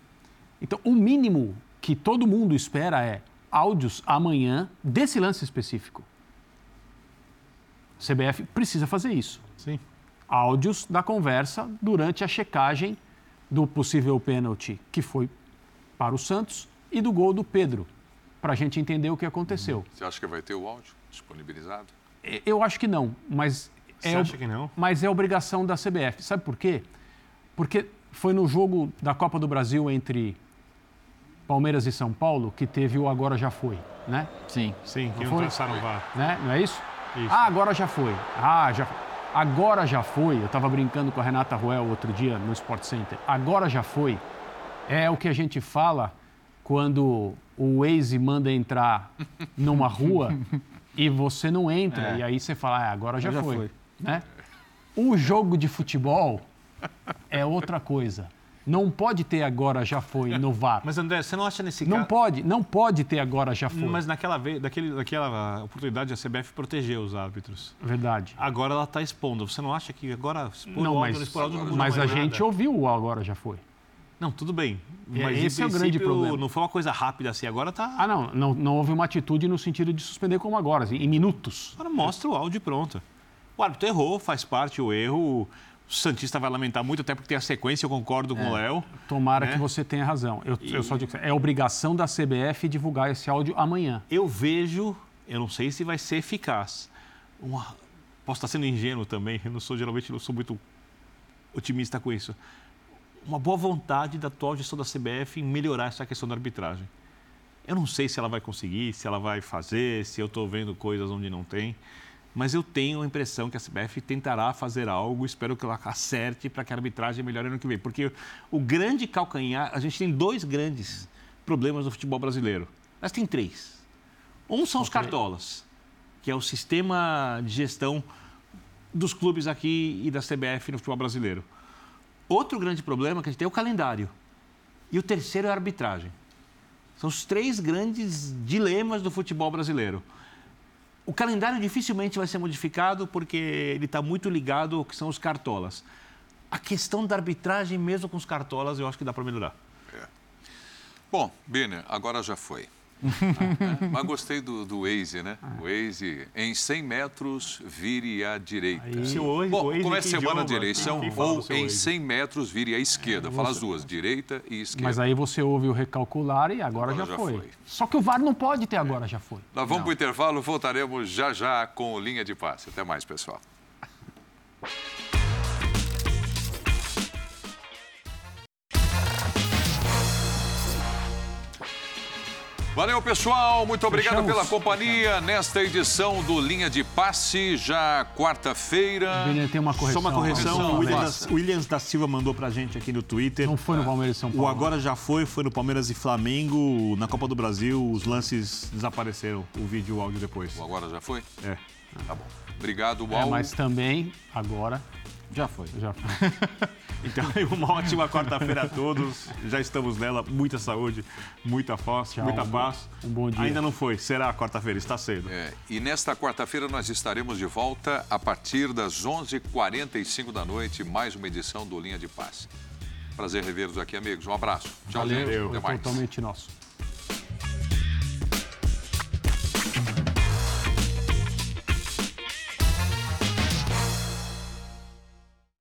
Então, o mínimo que todo mundo espera é áudios amanhã desse lance específico. CBF precisa fazer isso Sim. áudios da conversa durante a checagem do possível pênalti que foi para o Santos e do gol do Pedro, para a gente entender o que aconteceu. Você acha que vai ter o áudio disponibilizado? Eu acho que não, mas Você é, acha que não? mas é obrigação da CBF. Sabe por quê? Porque foi no jogo da Copa do Brasil entre Palmeiras e São Paulo que teve o agora já foi, né? Sim. Sim, que Não o VAR. né? Não é isso? Isso. Ah, agora já foi. Ah, já Agora já foi. Eu estava brincando com a Renata Ruel outro dia no Sport Center. Agora já foi. É o que a gente fala quando o Waze manda entrar <laughs> numa rua e você não entra. É. E aí você fala, ah, agora já, Já foi. foi. Né? O jogo de futebol é outra coisa. Não pode ter agora já foi no VAR. Mas, André, você não acha nesse Não caso... pode, não pode ter agora já foi. Mas naquela, vez, daquele, daquela oportunidade a CBF protegeu os árbitros. Verdade. Agora ela está expondo. Você não acha que agora expor Não, o mas, expor não mas a mais gente nada? ouviu o agora já foi. Não, tudo bem. É, Mas esse é o grande problema. Não foi uma coisa rápida assim. Agora tá. Ah, não, não, não houve uma atitude no sentido de suspender como agora, assim, em minutos. Agora mostra o áudio pronto. O árbitro errou, faz parte o erro. O Santista vai lamentar muito, até porque tem a sequência, eu concordo com o Léo. Tomara né? que você tenha razão. Eu, eu só digo é obrigação da CBF divulgar esse áudio amanhã. Eu vejo, eu não sei se vai ser eficaz. Uma- posso estar sendo ingênuo também, eu não sou, geralmente não sou muito otimista com isso. Uma boa vontade da atual gestão da CBF em melhorar essa questão da arbitragem. Eu não sei se ela vai conseguir, se ela vai fazer, se eu estou vendo coisas onde não tem, mas eu tenho a impressão que a CBF tentará fazer algo, espero que ela acerte para que a arbitragem melhore ano que vem. Porque o grande calcanhar, a gente tem dois grandes problemas no futebol brasileiro. Mas tem três. Um são os cartolas, que é o sistema de gestão dos clubes aqui e da CBF no futebol brasileiro. Outro grande problema que a gente tem é o calendário. E o terceiro é a arbitragem. São os três grandes dilemas do futebol brasileiro. O calendário dificilmente vai ser modificado porque ele está muito ligado ao que são os cartolas. A questão da arbitragem, mesmo com os cartolas, eu acho que dá para melhorar. Bom, Biner, agora já foi. Mas gostei do, do Waze, né? O Waze, em 100 metros, vire à direita. Se o Waze- Bom, Waze como é semana de eleição, ou seu em Waze? 100 metros, vire à esquerda. Fala as duas, direita e esquerda. Mas aí você ouve o recalcular e agora, Agora já, já foi. foi. Só que o VAR não pode ter agora, já foi. Nós vamos para o intervalo, voltaremos já já com Linha de Passe. Até mais, pessoal. Valeu, pessoal. Muito obrigado Fechamos. pela companhia nesta edição do Linha de Passe, já quarta-feira. Tem uma correção. Só uma correção, Correção, o Williams, Williams da Silva mandou pra gente aqui no Twitter. Não foi no Palmeiras e São Paulo. O agora já foi, foi no Palmeiras e Flamengo. Na Copa do Brasil, os lances desapareceram. O vídeo e o áudio depois. O agora já foi? É. Tá bom. Obrigado, É, Uau. mas também, agora, Já foi. já foi. <laughs> Então, uma ótima quarta-feira a todos. Já estamos nela. Muita saúde, muita força, Tchau, muita um paz. bom- um bom dia. Ainda não foi. Será quarta-feira? Está cedo. É, e nesta quarta-feira nós estaremos de volta a partir das 11h45 da noite, mais uma edição do Linha de Passe. Prazer revê-los aqui, amigos. Um abraço. Tchau, Valeu, Até mais. totalmente nosso.